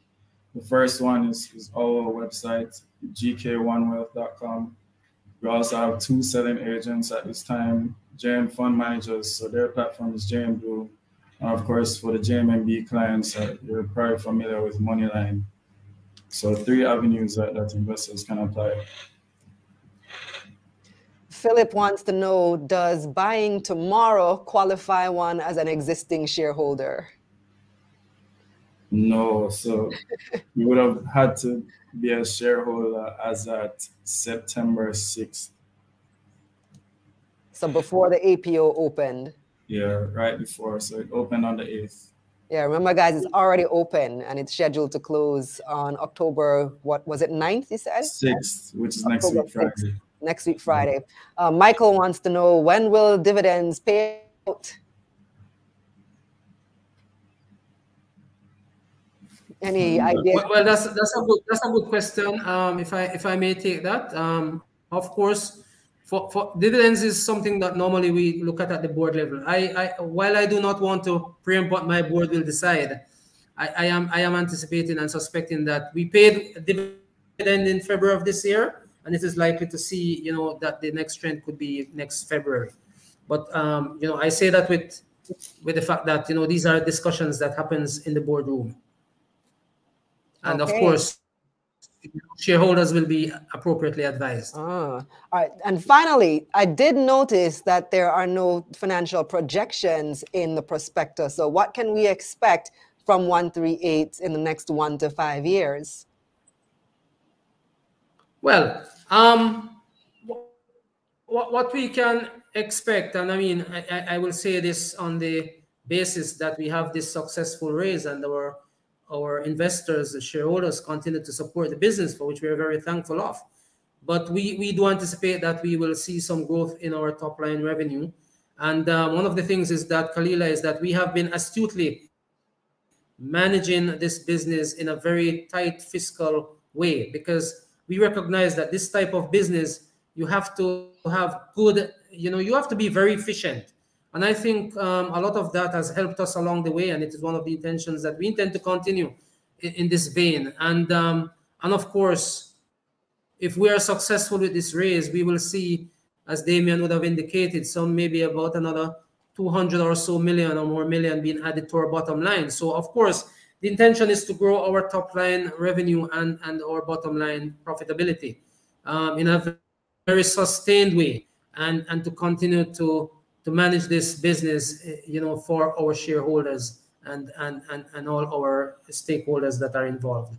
The first one is, is our website, gk1wealth.com. We also have two selling agents at this time, JM Fund Managers. So their platform is JM Blue. And of course, for the JMMB clients, uh, you're probably familiar with Moneyline. So three avenues that, that investors can apply. Philip wants to know Does buying tomorrow qualify one as an existing shareholder? No. So you would have had to be a shareholder as at September 6th. So before the APO opened? Yeah, right before. So it opened on the 8th. Yeah, remember, guys, it's already open and it's scheduled to close on October, what was it, 9th, you said? 6th, which is October next week, Friday. 6th next week, Friday. Uh, Michael wants to know when will dividends pay out? Any mm, idea? Well, well, that's that's a good that's a good question. Um, if I if I may take that, um, of course, for, for dividends is something that normally we look at at the board level. I, I while I do not want to preempt what my board will decide, I, I am I am anticipating and suspecting that we paid dividend in February of this year and it is likely to see, you know, that the next trend could be next February. But um, you know, I say that with with the fact that you know these are discussions that happens in the boardroom, and okay. of course, shareholders will be appropriately advised. Ah, all right. And finally, I did notice that there are no financial projections in the prospectus. So, what can we expect from 138 in the next one to five years? Well, um, what, what we can expect, and I mean, I, I will say this on the basis that we have this successful raise and our our investors, shareholders continue to support the business, for which we are very thankful of. But we, we do anticipate that we will see some growth in our top line revenue. And uh, one of the things is that, Kalilah, is that we have been astutely managing this business in a very tight fiscal way because we recognize that this type of business you have to have good you know you have to be very efficient and i think um, a lot of that has helped us along the way and it is one of the intentions that we intend to continue in, in this vein. And um, and of course if we are successful with this raise we will see as dameon would have indicated some maybe about another 200 or so million or more million being added to our bottom line. So of course the intention is to grow our top line revenue and, and our bottom line profitability um, in a very sustained way and, and to continue to, to manage this business, eh, you know, for our shareholders and, and, and, and all our stakeholders that are involved.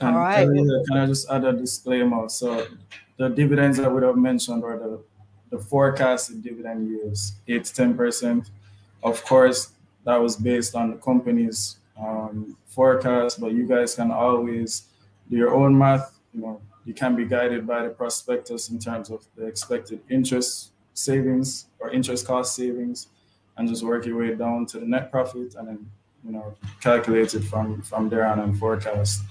And all right. Can I just add a disclaimer? So the dividends I would have mentioned or the, the forecasted dividend yields, 8 to 10%. Of course, that was based on the company's um, forecast, but you guys can always do your own math. You know, you can be guided by the prospectus in terms of the expected interest savings or interest cost savings, and just work your way down to the net profit, and then you know calculate it from from there on and forecast.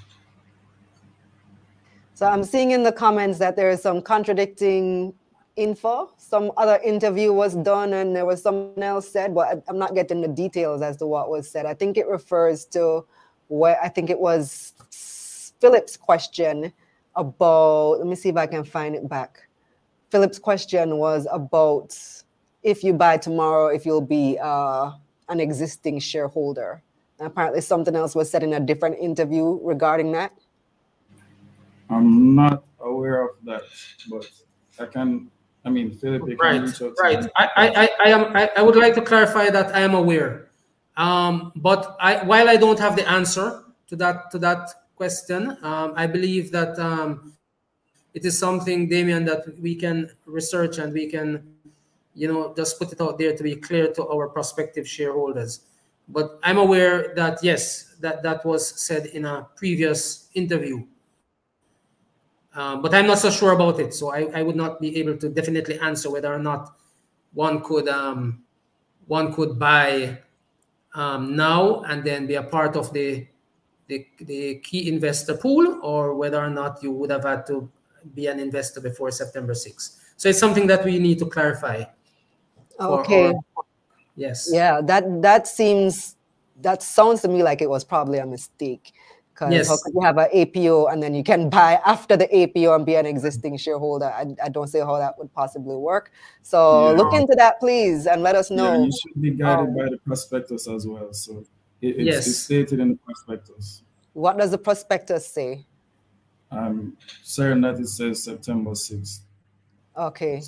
So I'm seeing in the comments that there is some contradicting info. Some other interview was done and there was something else said, but I'm not getting the details as to what was said. I think it refers to where I think it was Philip's question about, let me see if I can find it back. Philip's question was about if you buy tomorrow, if you'll be uh, an existing shareholder. Apparently, something else was said in a different interview regarding that. I'm not aware of that, but I can. I mean, Philip, right, right. I, I, I am. I, I would like to clarify that I am aware, um, but I, while I don't have the answer to that to that question, um, I believe that um, it is something, Dameon, that we can research and we can, you know, just put it out there to be clear to our prospective shareholders. But I'm aware that yes, that that was said in a previous interview. Um, but I'm not so sure about it, so I, I would not be able to definitely answer whether or not one could um, one could buy um, now and then be a part of the, the the key investor pool, or whether or not you would have had to be an investor before September 6th. So it's something that we need to clarify. Okay. Our, yes. Yeah, that that seems that sounds to me like it was probably a mistake. Because yes. how could you have an APO and then you can buy after the APO and be an existing shareholder? I, I don't see how that would possibly work. So yeah. look into that, please, and let us know. Yeah, you should be guided um, by the prospectus as well. So it, it's, yes. it's stated in the prospectus. What does the prospectus say? I'm certain that it says September 6th. Okay.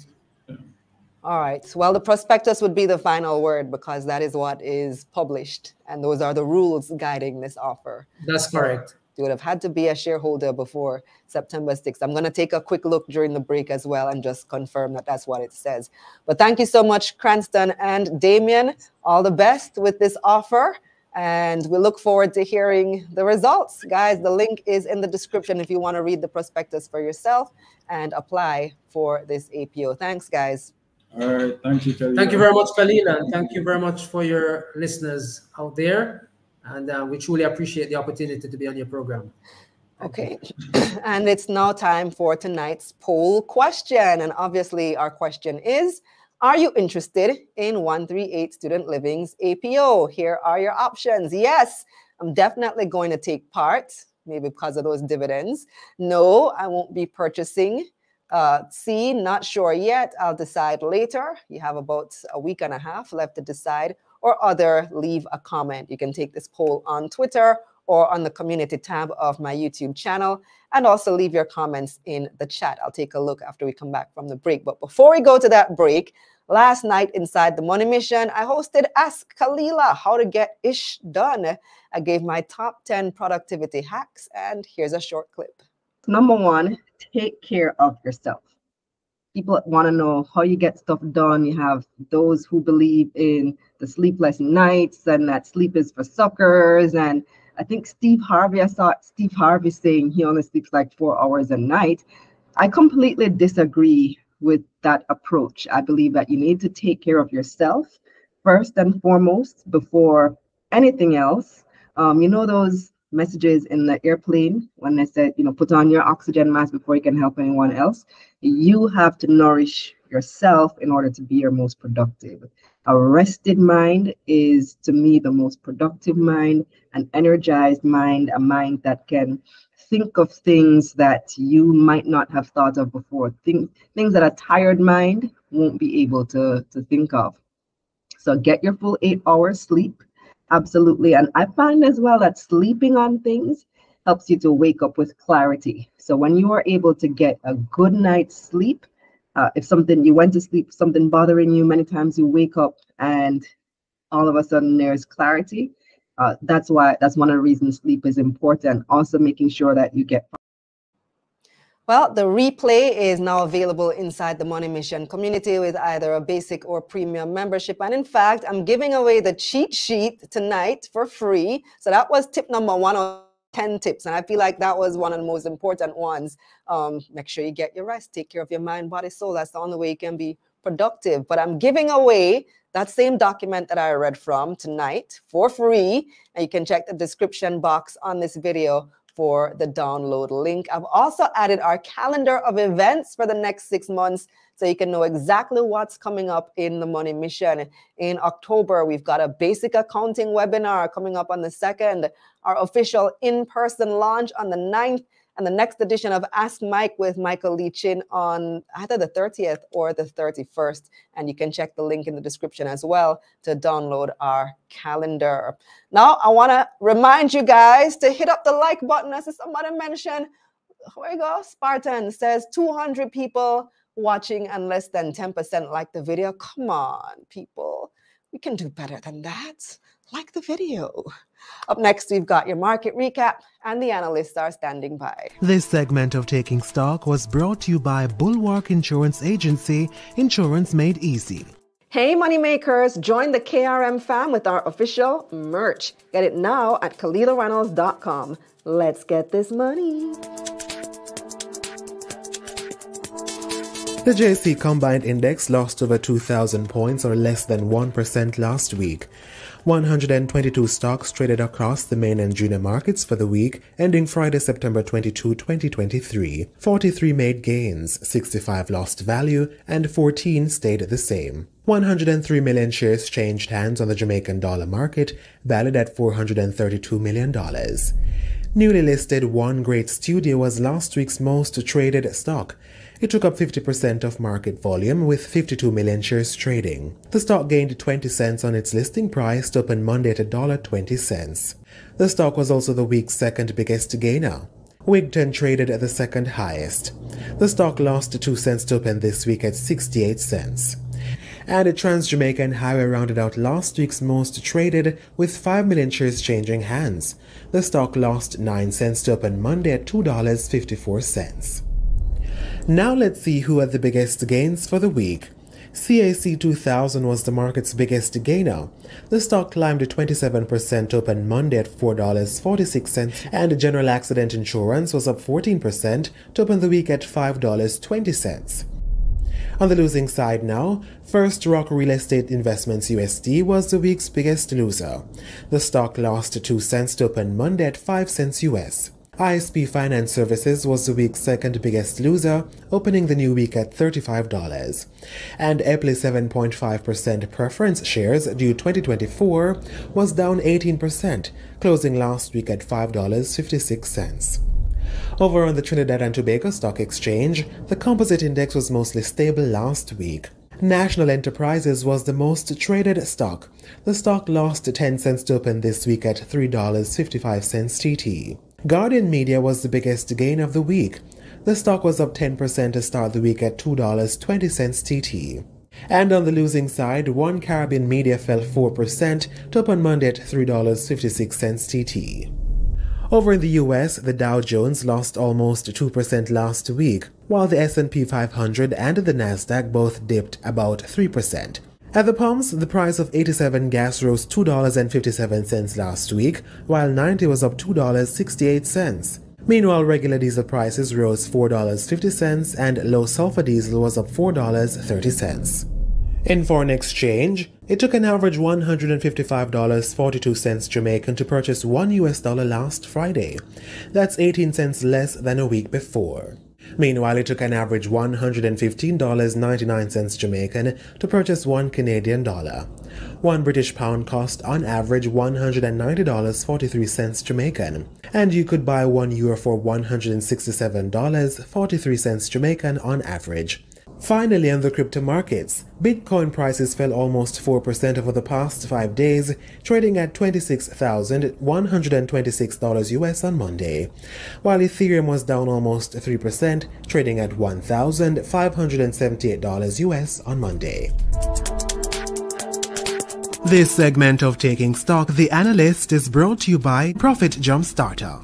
All right. Well, the prospectus would be the final word because that is what is published, and those are the rules guiding this offer. That's correct. You would have had to be a shareholder before September 6th. I'm going to take a quick look during the break as well and just confirm that that's what it says. But thank you so much, Cranston and Dameon. All the best with this offer. And we look forward to hearing the results. Guys, the link is in the description if you want to read the prospectus for yourself and apply for this APO. Thanks, guys. All right. Thank you, Kalilah. Thank you very much, Kalilah. And thank you very much for your listeners out there. And uh, we truly appreciate the opportunity to be on your program. Okay. and it's now time for tonight's poll question. And obviously, our question is are you interested in 138 Student Living's APO? Here are your options. Yes, I'm definitely going to take part, maybe because of those dividends. No, I won't be purchasing. Uh, C, not sure yet. I'll decide later. You have about a week and a half left to decide. Or other, leave a comment. You can take this poll on Twitter or on the community tab of my YouTube channel. And also leave your comments in the chat. I'll take a look after we come back from the break. But before we go to that break, last night inside the Money Mission, I hosted Ask Kalilah How to Get Ish Done. I gave my top 10 productivity hacks, and here's a short clip. Number one, take care of yourself. People want to know how you get stuff done. You have those who believe in the sleepless nights and that sleep is for suckers and I think Steve Harvey, I saw Steve Harvey saying he only sleeps like four hours a night. I completely disagree with that approach. I believe that you need to take care of yourself first and foremost before anything else. Um, you know those messages in the airplane when they said, you know, put on your oxygen mask before you can help anyone else. You have to nourish yourself in order to be your most productive. A rested mind is, to me, the most productive mind, an energized mind, a mind that can think of things that you might not have thought of before, things, that a tired mind won't be able to, to think of. So get your full eight hours sleep. Absolutely. And I find as well that sleeping on things helps you to wake up with clarity. So when you are able to get a good night's sleep, uh, if something you went to sleep, something bothering you, many times you wake up and all of a sudden there's clarity. Uh, that's why that's one of the reasons sleep is important. Also, making sure that you get. Well, the replay is now available inside the Money Mission community with either a basic or premium membership. And in fact, I'm giving away the cheat sheet tonight for free. So that was tip number one 10 tips. And I feel like that was one of the most important ones. Um, make sure you get your rest, take care of your mind, body, soul. That's the only way you can be productive. But I'm giving away that same document that I read from tonight for free. And you can check the description box on this video for the download link. I've also added our calendar of events for the next six months so you can know exactly what's coming up in the Money Mission. In October, we've got a basic accounting webinar coming up on the 2nd, our official in person launch on the 9th, and the next edition of Ask Mike with Michael Lee Chin on either the 30th or the 31st. And you can check the link in the description as well to download our calendar. Now, I want to remind you guys to hit up the like button as somebody mentioned. Where you go? Spartan says 200 people watching and less than 10% like the video. Come on, people. We can do better than that. Like the video. Up next, we've got your market recap, and the analysts are standing by. This segment of Taking Stock was brought to you by Bulwark Insurance Agency, Insurance Made Easy. Hey, moneymakers, join the KRM fam with our official merch. Get it now at KalilahReynolds.com. Let's get this money. The JSE Combined Index lost over 2,000 points or less than 1% last week. 122 stocks traded across the main and junior markets for the week ending Friday, September 22, 2023. 43 made gains, 65 lost value, and 14 stayed the same. 103 million shares changed hands on the Jamaican dollar market, valued at $432 million. Newly listed One Great Studio was last week's most traded stock, it took up 50% of market volume with 52 million shares trading. The stock gained 20 cents on its listing price to open Monday at $1.20. The stock was also the week's second biggest gainer. Wigton traded at the second highest. The stock lost 2 cents to open this week at 68 cents. And Trans Jamaican Highway rounded out last week's most traded with 5 million shares changing hands. The stock lost 9 cents to open Monday at $2.54. Now let's see who had the biggest gains for the week. CAC 2000 was the market's biggest gainer. The stock climbed 27% to open Monday at $4.46 and General Accident Insurance was up 14% to open the week at $5.20. On the losing side now, First Rock Real Estate Investments USD was the week's biggest loser. The stock lost 2 cents to open Monday at 5 cents US. ISP Finance Services was the week's second biggest loser, opening the new week at $35. And Eppley 7.5% preference shares due 2024 was down 18%, closing last week at $5.56. Over on the Trinidad and Tobago Stock Exchange, the composite index was mostly stable last week. National Enterprises was the most traded stock. The stock lost 10 cents to open this week at $3.55 TT. Guardian Media was the biggest gain of the week. The stock was up 10% to start the week at $2.20 TT. And on the losing side, One Caribbean Media fell 4% to open Monday at $3.56 TT. Over in the US, the Dow Jones lost almost 2% last week, while the S&P 500 and the Nasdaq both dipped about 3%. At the pumps, the price of 87 gas rose $2.57 last week, while 90 was up $2.68. Meanwhile, regular diesel prices rose $4.50 and low sulfur diesel was up $4.30. In foreign exchange, it took an average $155.42 Jamaican to purchase 1 US dollar last Friday. That's 18 cents less than a week before. Meanwhile, it took an average $115.99 Jamaican to purchase one Canadian dollar. One British pound cost on average $190.43 Jamaican, and you could buy one euro for $167.43 Jamaican on average. Finally, on the crypto markets, Bitcoin prices fell almost 4% over the past five days, trading at $26,126 US on Monday, while Ethereum was down almost 3%, trading at $1,578 US on Monday. This segment of Taking Stock, The Analyst, is brought to you by Profit Jumpstarter.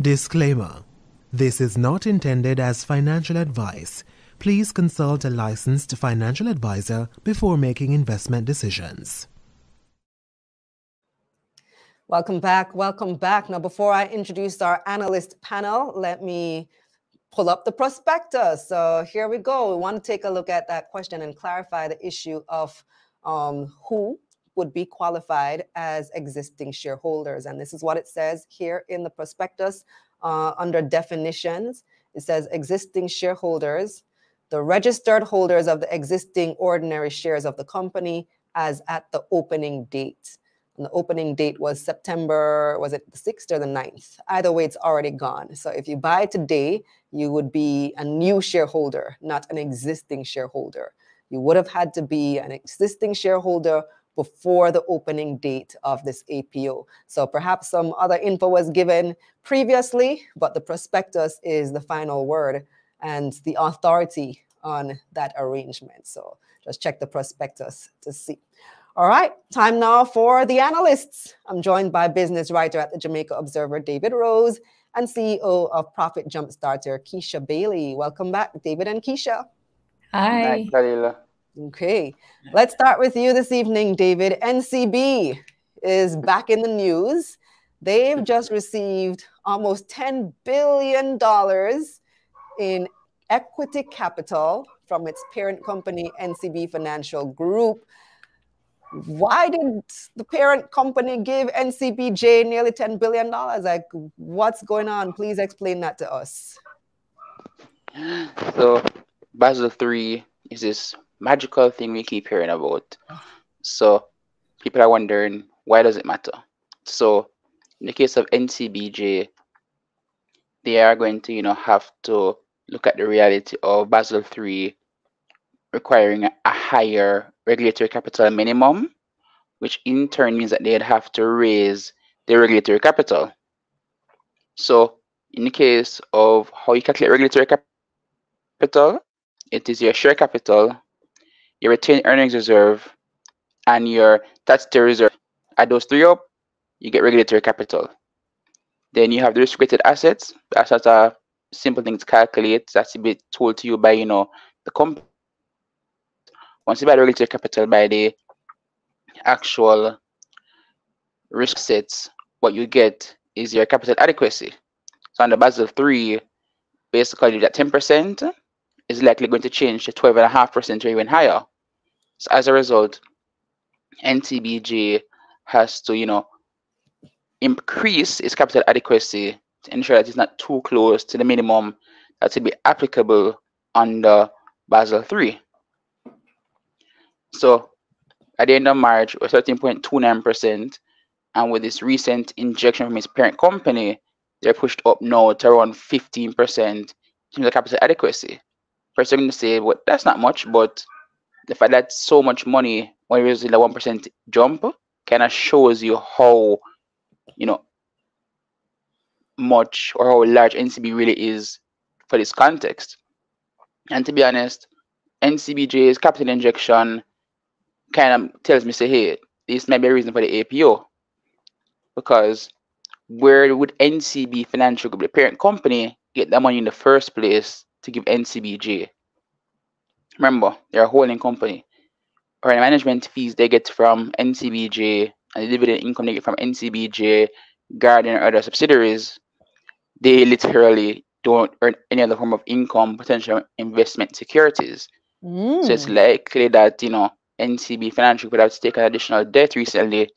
Disclaimer This is not intended as financial advice please consult a licensed financial advisor before making investment decisions. Welcome back. Welcome back. Now, before I introduce our analyst panel, let me pull up the prospectus. So here we go. We want to take a look at that question and clarify the issue of um, who would be qualified as existing shareholders. And this is what it says here in the prospectus uh, under definitions. It says existing shareholders the registered holders of the existing ordinary shares of the company as at the opening date. And the opening date was September, was it the 6th or the 9th? Either way, it's already gone. So if you buy today, you would be a new shareholder, not an existing shareholder. You would have had to be an existing shareholder before the opening date of this APO. So perhaps some other info was given previously, but the prospectus is the final word and the authority on that arrangement. So just check the prospectus to see. All right, time now for the analysts. I'm joined by business writer at the Jamaica Observer, David Rose, and CEO of Profit Jumpstarter, Keisha Bailey. Welcome back, David and Keisha. Hi. Hi, Okay, let's start with you this evening, David. NCB is back in the news. They've just received almost $10 billion in equity capital from its parent company, NCB Financial Group why did the parent company give NCBJ nearly $10 billion? Like, what's going on? Please explain that to us. So, Basel III is this magical thing we keep hearing about. So, people are wondering, why does it matter? So, in the case of NCBJ, they are going to, you know, have to look at the reality of Basel III requiring a higher regulatory capital minimum, which in turn means that they'd have to raise their regulatory capital. So in the case of how you calculate regulatory capital, it is your share capital, your retained earnings reserve, and your statutory reserve. Add those three up, you get regulatory capital. Then you have the risk-weighted assets. That's just a simple thing to calculate. That's a bit told to you by you know the company once you buy the regulatory capital by the actual risk sets, what you get is your capital adequacy. So on under Basel 3, basically that 10% is likely going to change to 12.5% or even higher. So as a result, NCBJ has to, you know, increase its capital adequacy to ensure that it's not too close to the minimum that will be applicable under Basel III. So at the end of March, we're 13.29%. And with this recent injection from its parent company, they're pushed up now to around 15% in of capital adequacy. First, I'm going to say, well, that's not much, but the fact that so much money, when you're a 1% jump, kind of shows you how, you know, much or how large NCB really is for this context. And to be honest, NCBJ's capital injection kind of tells me, say, hey, this might be a reason for the APO. Because where would NCB Financial Group, the parent company, get that money in the first place to give NCBJ? Remember, they're a holding company. Or the management fees they get from NCBJ and the dividend income they get from NCBJ, Guardian, or other subsidiaries, they literally don't earn any other form of income, potential investment securities. Mm. So it's mm. likely that, you know, NCB Financial would have to take an additional debt recently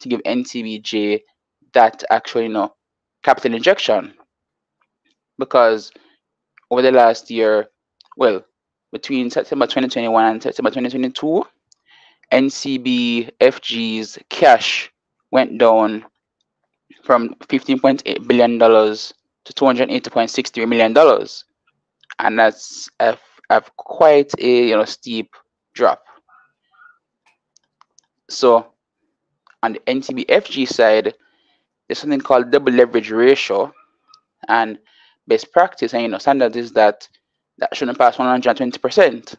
to give NCBJ that actual, you know, capital injection. Because over the last year, well, between September 2021 and September 2022, NCB FG's cash went down from $15.8 billion to $280.63 million. And that's a, a quite a you know steep drop. So on the NCBFG side, there's something called double leverage ratio. And best practice and you know standard is that that shouldn't pass 120%.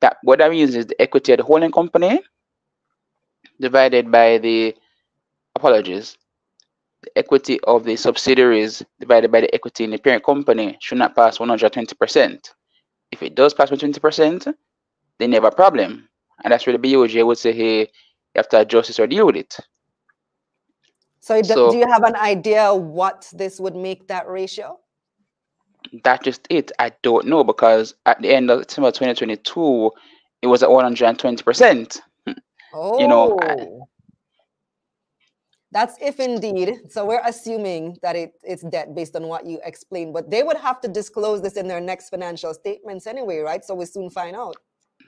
That what that means is the equity of the holding company divided by the apologies. The equity of the subsidiaries divided by the equity in the parent company should not pass 120%. If it does pass 120%, then you have a problem. And that's where the BOJ would say, hey, you have to adjust this or deal with it. So, so do you have an idea what this would make that ratio? That's just it. I don't know because at the end of December 2022, it was at 120%. Oh. You know, I. Oh. That's if indeed. So we're assuming that it, it's debt based on what you explained, but they would have to disclose this in their next financial statements anyway, right? So we'll soon find out.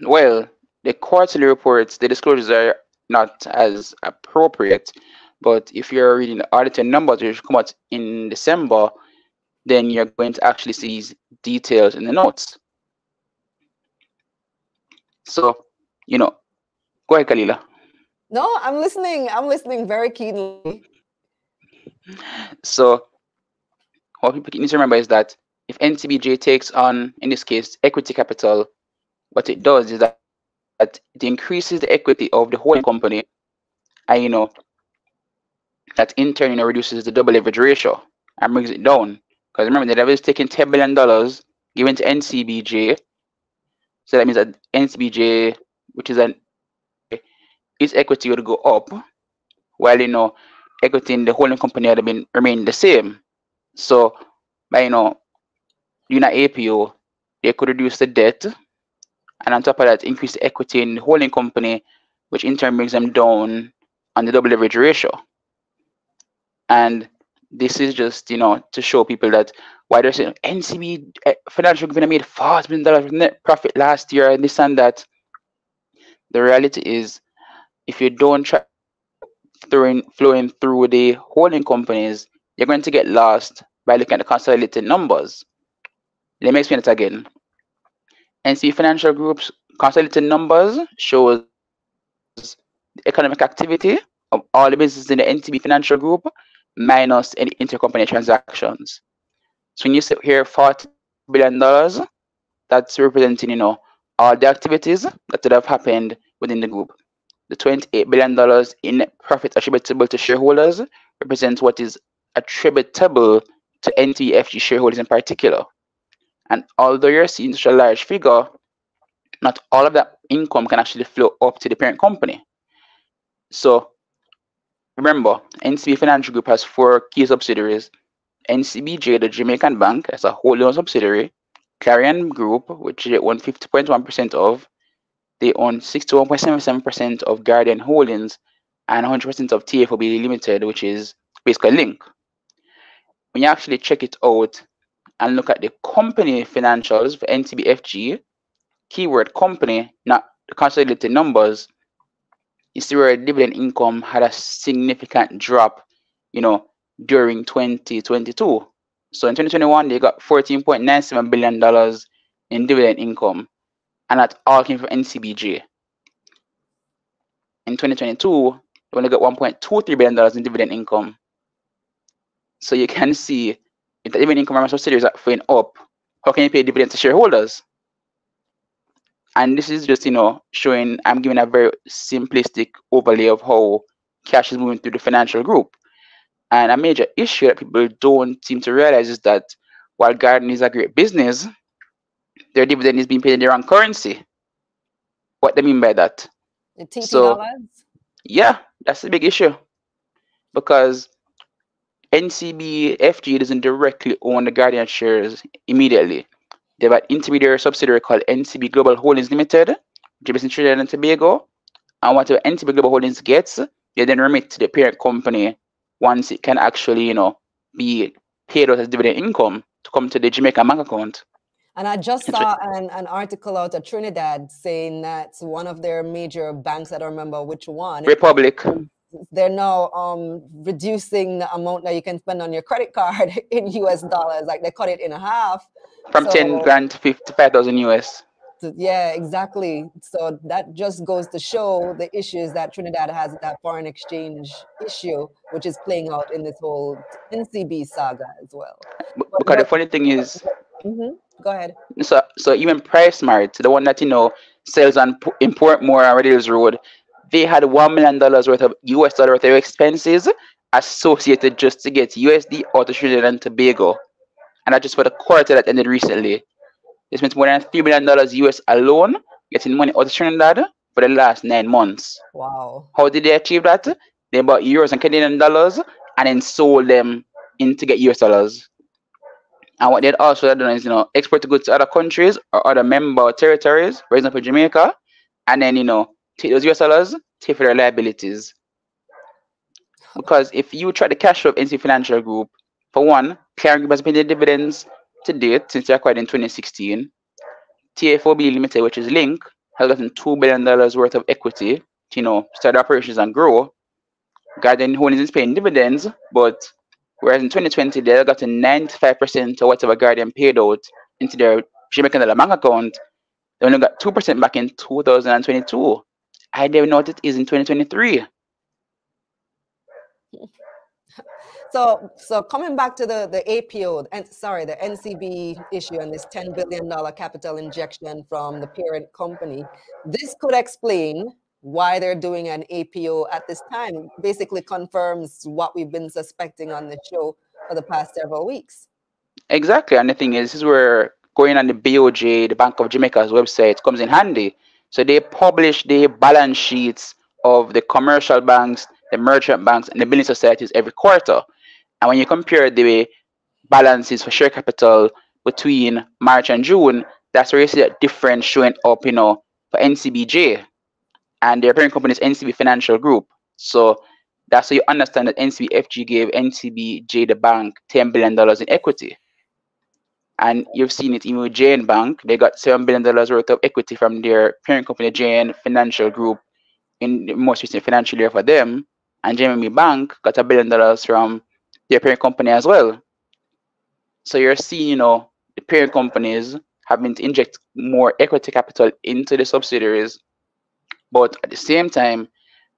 Well, the quarterly reports, the disclosures are not as appropriate. But if you're reading the audited numbers which come out in December, then you're going to actually see these details in the notes. So, you know, go ahead, Kalilah. No, I'm listening. I'm listening very keenly. So, what people need to remember is that if NCBJ takes on, in this case, equity capital, what it does is that, that it increases the equity of the holding company, and you know, that in turn you know, reduces the double leverage ratio and brings it down. Because remember, the devil is taking $10 billion given to NCBJ. So that means that NCBJ, which is an its equity would go up, while you know equity in the holding company had been remain the same. So by you know an APO, they could reduce the debt, and on top of that, increase the equity in the holding company, which in turn brings them down on the double leverage ratio. And this is just you know to show people that why they're saying NCB financial group made forty million dollars net profit last year and this and that. The reality is, if you don't try throwing flowing through the holding companies, you're going to get lost by looking at the consolidated numbers. Let me explain it again. NCB Financial Group's consolidated numbers shows the economic activity of all the businesses in the NCB Financial Group minus any intercompany transactions. So when you see here $40 billion, that's representing, you know, all the activities that would have happened within the group. The $28 billion in profit attributable to shareholders represents what is attributable to NTFG shareholders in particular. And although you're seeing such a large figure, not all of that income can actually flow up to the parent company. So remember, NCB Financial Group has four key subsidiaries. NCBJ, the Jamaican bank, as a wholly owned subsidiary. Clarien Group, which they own 50.1% of, they own 61.77% of Guardian Holdings and 100% of TFOB Limited, which is basically Lynk. When you actually check it out and look at the company financials for NCBFG, keyword company, not the consolidated numbers, you see where dividend income had a significant drop, you know, during 2022. So in 2021, they got $14.97 billion in dividend income and that all came from NCBJ. In 2022, they only got $1.23 billion in dividend income. So you can see if the dividend income from subsidiaries are going up, how can you pay dividends to shareholders? And this is just, you know, showing, I'm giving a very simplistic overlay of how cash is moving through the financial group. And a major issue that people don't seem to realize is that while Guardian is a great business, their dividend is being paid in the wrong currency. What do they mean by that? so, dollars? Yeah, that's a big issue. Because NCB FG doesn't directly own the Guardian shares immediately. They have an intermediary subsidiary called NCB Global Holdings Limited, which is based in Trinidad and Tobago. And whatever NCB Global Holdings gets, they then remit to the parent company once it can actually, you know, be paid out as dividend income to come to the Jamaica bank account. And I just saw an, an article out of Trinidad saying that one of their major banks, I don't remember which one. Republic. They're now um, reducing the amount that you can spend on your credit card in US dollars. Like they cut it in half. From so, 10 grand to 55,000 US. Yeah, exactly. So that just goes to show the issues that Trinidad has that foreign exchange issue, which is playing out in this whole NCB saga as well. Because but, the funny thing is, mm-hmm. Go ahead. So, so even PriceSmart, the one that you know sells on import more on Red Road, they had one million dollars worth of US dollar worth of expenses associated just to get USD out of Trinidad and Tobago, and that just for the quarter that ended recently. They spent more than three million dollars US alone getting money out of Trinidad for the last nine months. Wow! How did they achieve that? They bought euros and Canadian dollars and then sold them in to get US dollars. And what they'd also done is, you know, export the goods to other countries or other member territories, for example, Jamaica, and then, you know, take those US dollars, take for their liabilities. Because if you try to cash of NCB Financial Group, for one, Clarien Group has paid dividends to date since they acquired in 2016. TFOB Limited, which is Lynk, has gotten $2 billion worth of equity to, you know, start operations and grow. Guardian Holdings is paying dividends, but whereas in 2020 they got a 95% of whatever Guardian paid out into their Jamaican dollar bank account, they only got 2% back in 2022. I didn't know what it is in 2023. So, so coming back to the the APO, and sorry, the NCB issue and this ten billion dollar capital injection from the parent company, this could explain why they're doing an APO at this time. Basically, confirms what we've been suspecting on the show for the past several weeks. Exactly, and the thing is, this is where going on the BOJ, the Bank of Jamaica's website, comes in handy. So they publish the balance sheets of the commercial banks, the merchant banks, and the building societies every quarter. And when you compare the balances for share capital between March and June, that's where you see that difference showing up, you know, for NCBJ. And their parent company is NCB Financial Group. So that's so you understand that NCBFG gave NCBJ the bank $10 billion in equity. And you've seen it even with JN Bank, they got $7 billion worth of equity from their parent company, JN Financial Group, in the most recent financial year for them. And JMMB Bank got a billion dollars from their parent company as well. So you're seeing, you know, the parent companies having to inject more equity capital into the subsidiaries. But at the same time,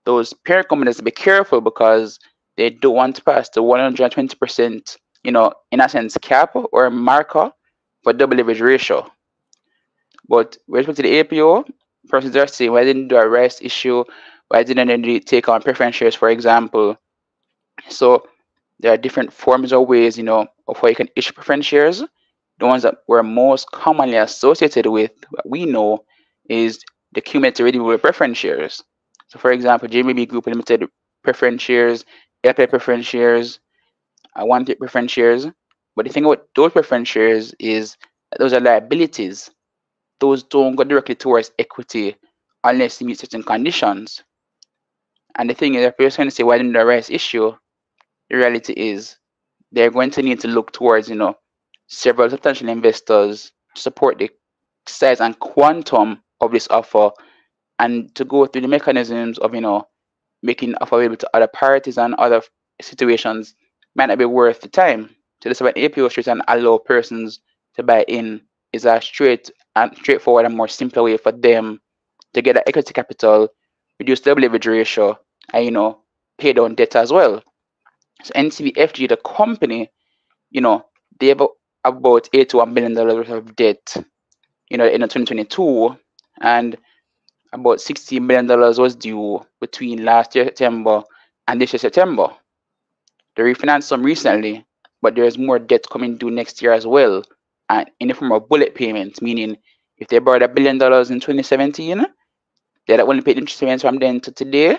those parent companies be careful because they don't want to pass the 120%, you know, in a sense, cap or marker for double leverage ratio. But with respect to the APO, persons are saying, why didn't do a rights issue? Why didn't they take on preference shares, for example? So there are different forms or ways, you know, of how you can issue preference shares. The ones that were most commonly associated with what we know is the cumulative redeemable preference shares. So, for example, JMMB Group Limited preference shares, LPI preference shares, I wanted preference shares. But the thing about those preference shares is those are liabilities. Those don't go directly towards equity unless you meet certain conditions. And the thing is, if you're going to say, why didn't the rights issue? the reality is they're going to need to look towards, you know, several potential investors to support the size and quantum of this offer and to go through the mechanisms of, you know, making offer available to other parties and other situations might not be worth the time. So this about APO street and allow persons to buy in is a straight and straightforward and more simpler way for them to get that equity capital, reduce the leverage ratio, and you know, pay down debt as well. So NCBFG, the company, you know, they have about $81 million worth of debt, you know, in 2022, and about $60 million was due between last year September and this year September. They refinanced some recently, but there's more debt coming due next year as well, and in the form of bullet payments, meaning if they borrowed a billion dollars in 2017, they'd only pay interest payments from then to today,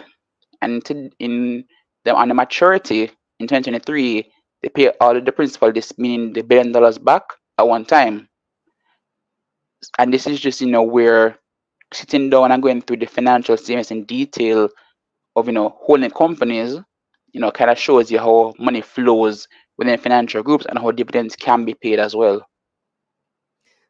and to, in them on the maturity, in 2023, they pay all of the principal, this meaning the billion dollars back at one time. And this is just, you know, where sitting down and going through the financial statements in detail of, you know, holding companies, you know, kind of shows you how money flows within financial groups and how dividends can be paid as well.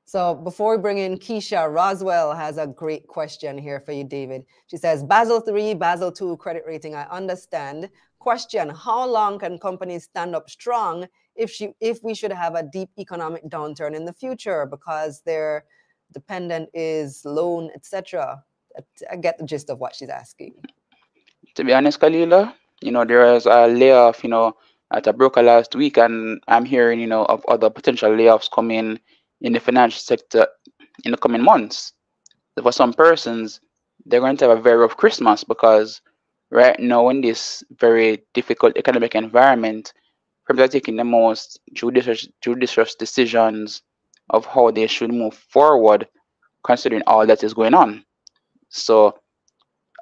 So before we bring in Keisha, Roswell has a great question here for you, David. She says, Basel 3, Basel 2 credit rating, I understand. Question, how long can companies stand up strong if, she, if we should have a deep economic downturn in the future because their dependent is loan, etc.? I get the gist of what she's asking. To be honest, Kalilah, you know, there was a layoff, you know, at a broker last week, and I'm hearing, you know, of other potential layoffs coming in the financial sector in the coming months. For some persons, they're going to have a very rough Christmas because right now in this very difficult economic environment, firms are taking the most judicious, judicious decisions of how they should move forward considering all that is going on. So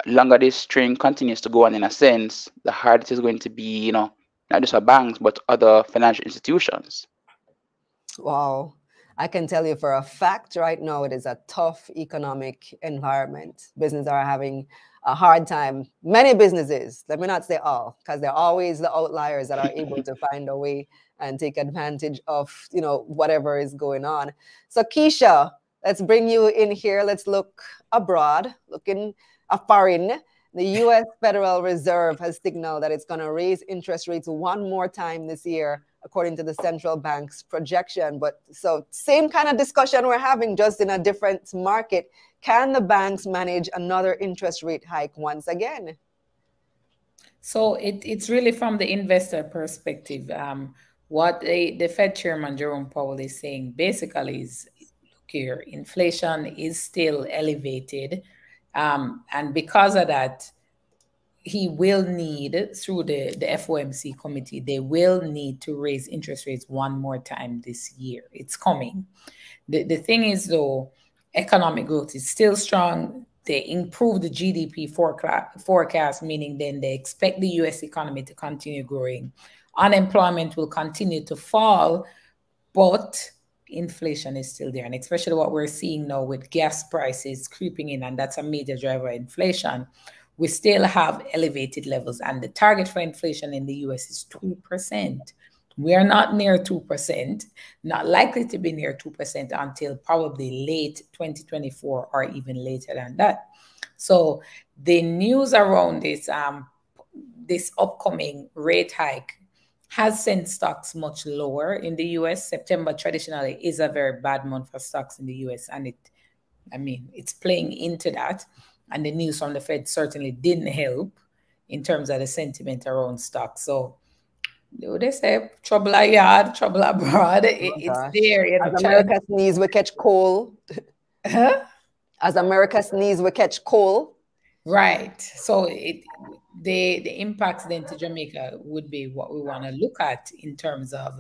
longer this string continues to go on in a sense, the harder it is going to be, you know, not just for banks, but other financial institutions. Wow. I can tell you for a fact right now, it is a tough economic environment. Businesses are having a hard time. Many businesses, let me not say all, because they're always the outliers that are able to find a way and take advantage of, you know, whatever is going on. So Keisha, let's bring you in here. Let's look abroad, looking a foreign. The US Federal Reserve has signaled that it's going to raise interest rates one more time this year, according to the central bank's projection. But so, same kind of discussion we're having, just in a different market. Can the banks manage another interest rate hike once again? So, it, it's really from the investor perspective. Um, what the, Fed Chairman Jerome Powell is saying basically is look here, inflation is still elevated um, and because of that, he will need, through the, the FOMC committee, they will need to raise interest rates one more time this year. It's coming. The, the thing is, though, economic growth is still strong. They improve the GDP forecast, meaning then they expect the US economy to continue growing. Unemployment will continue to fall, but inflation is still there. And especially what we're seeing now with gas prices creeping in, and that's a major driver of inflation. We still have elevated levels, and the target for inflation in the US is 2%. We are not near 2%, not likely to be near 2% until probably late 2024 or even later than that. So the news around this um, this upcoming rate hike has sent stocks much lower in the US. September traditionally is a very bad month for stocks in the US, and it, I mean, it's playing into that. And the news from the Fed certainly didn't help in terms of the sentiment around stocks. So, they say trouble yard, trouble abroad. Oh, it, oh, it's there. You know, As America sneeze, we catch cold. Huh? As America sneeze, we catch cold. Right. So it the the impacts then to Jamaica would be what we want to look at in terms of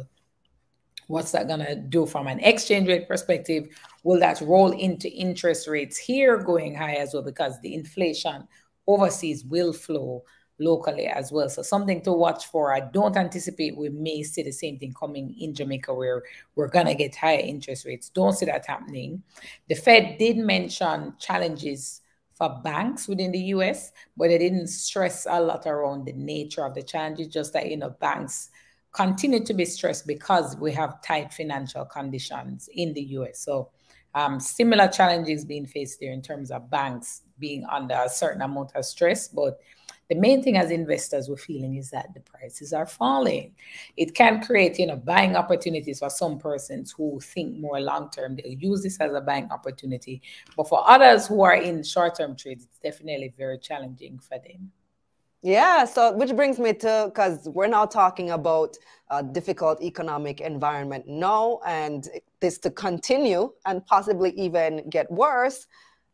what's that going to do from an exchange rate perspective? Will that roll into interest rates here going high as well? Because the inflation overseas will flow locally as well. So something to watch for. I don't anticipate we may see the same thing coming in jamaica where we're going to get higher interest rates. Don't see that happening. The fed did mention challenges for banks within the US, but they didn't stress a lot around the nature of the challenges, just that, you know, banks continue to be stressed because we have tight financial conditions in the US. So um, similar challenges being faced there in terms of banks being under a certain amount of stress, but the main thing as investors we're feeling is that the prices are falling. It can create, you know, buying opportunities for some persons who think more long term. They'll use this as a buying opportunity. But for others who are in short term trades, it's definitely very challenging for them. Yeah, so which brings me to because we're now talking about a difficult economic environment now, and this to continue and possibly even get worse.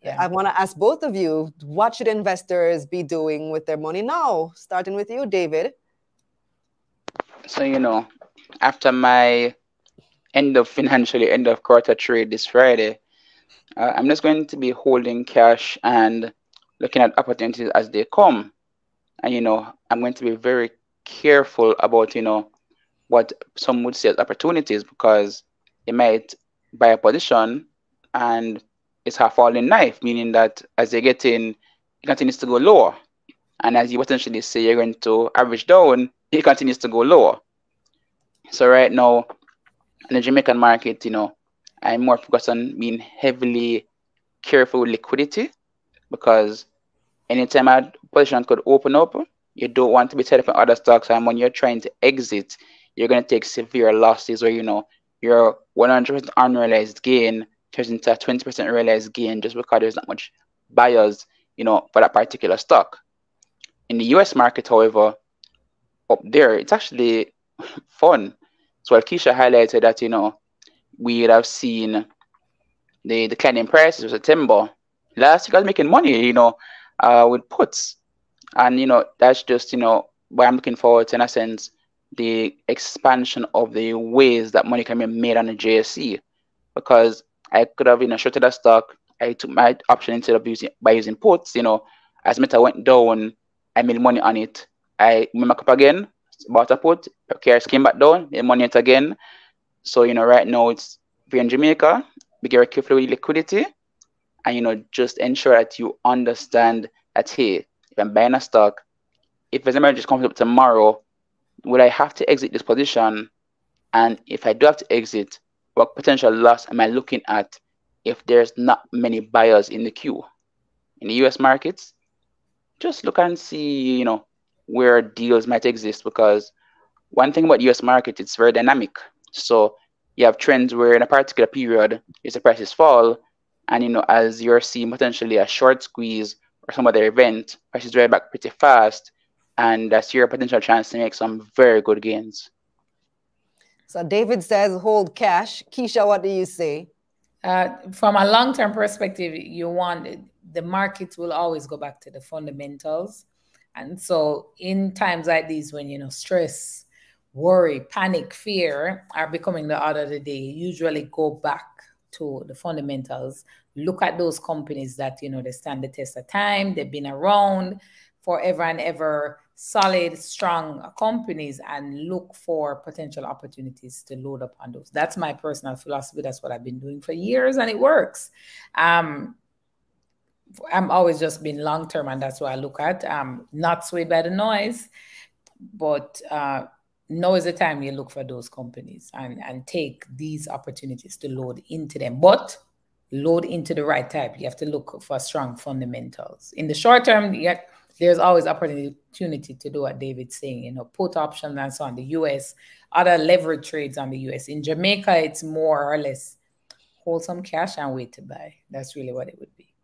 Yeah. I want to ask both of you what should investors be doing with their money now? Starting with you, David. So, you know, after my end of financially end of quarter trade this Friday, uh, I'm just going to be holding cash and looking at opportunities as they come. And, you know, I'm going to be very careful about, you know, what some would say as opportunities because they might buy a position and it's a falling knife, meaning that as they get in, it continues to go lower. And as you potentially say you're going to average down, it continues to go lower. So right now, in the Jamaican market, you know, I'm more focused on being heavily careful with liquidity because anytime a position could open up, you don't want to be tied up in other stocks. And when you're trying to exit, you're going to take severe losses or, you know, your 100% unrealized gain turns into a 20% realized gain just because there's not much buyers, you know, for that particular stock. In the US market, however, up there, it's actually fun. So Keisha highlighted that, you know, we have seen the declining prices of September. Last year, I was making money, you know, uh, with puts. And, you know, that's just, you know, what I'm looking forward to, in a sense, the expansion of the ways that money can be made on the JSE. Because I could have, you know, shorted a stock. I took my option instead of using by using puts. You know, as Meta went down, I made money on it. I made my up again, bought a put, cares came back down, made money it again. So, you know, right now it's we're in Jamaica, be very careful with liquidity and you know, just ensure that you understand that hey, if I'm buying a stock, if there's emergency comes up tomorrow, will I have to exit this position? And if I do have to exit, what potential loss am I looking at if there's not many buyers in the queue? In the US markets, just look and see, you know, where deals might exist because one thing about US market, it's very dynamic. So you have trends where in a particular period, if the prices fall, and you know, as you're seeing potentially a short squeeze or some other event, prices drive back pretty fast, and that's your potential chance to make some very good gains. So David says hold cash. Keisha, what do you say? Uh, from a long-term perspective, you want the market will always go back to the fundamentals. And so in times like these, when you know stress, worry, panic, fear are becoming the order of the day, usually go back to the fundamentals. Look at those companies that you know they stand the test of time, they've been around forever and ever solid, strong companies and look for potential opportunities to load up on those. That's my personal philosophy. That's what I've been doing for years and it works. Um, I'm always just been long term and that's what I look at. Um, not swayed by the noise, but uh, now is the time you look for those companies and, and take these opportunities to load into them. But load into the right type. You have to look for strong fundamentals. In the short term, you have, there's always opportunity to do what David's saying, you know, put options and so on the US, other leverage trades on the US. In Jamaica, it's more or less hold some cash and wait to buy. That's really what it would be.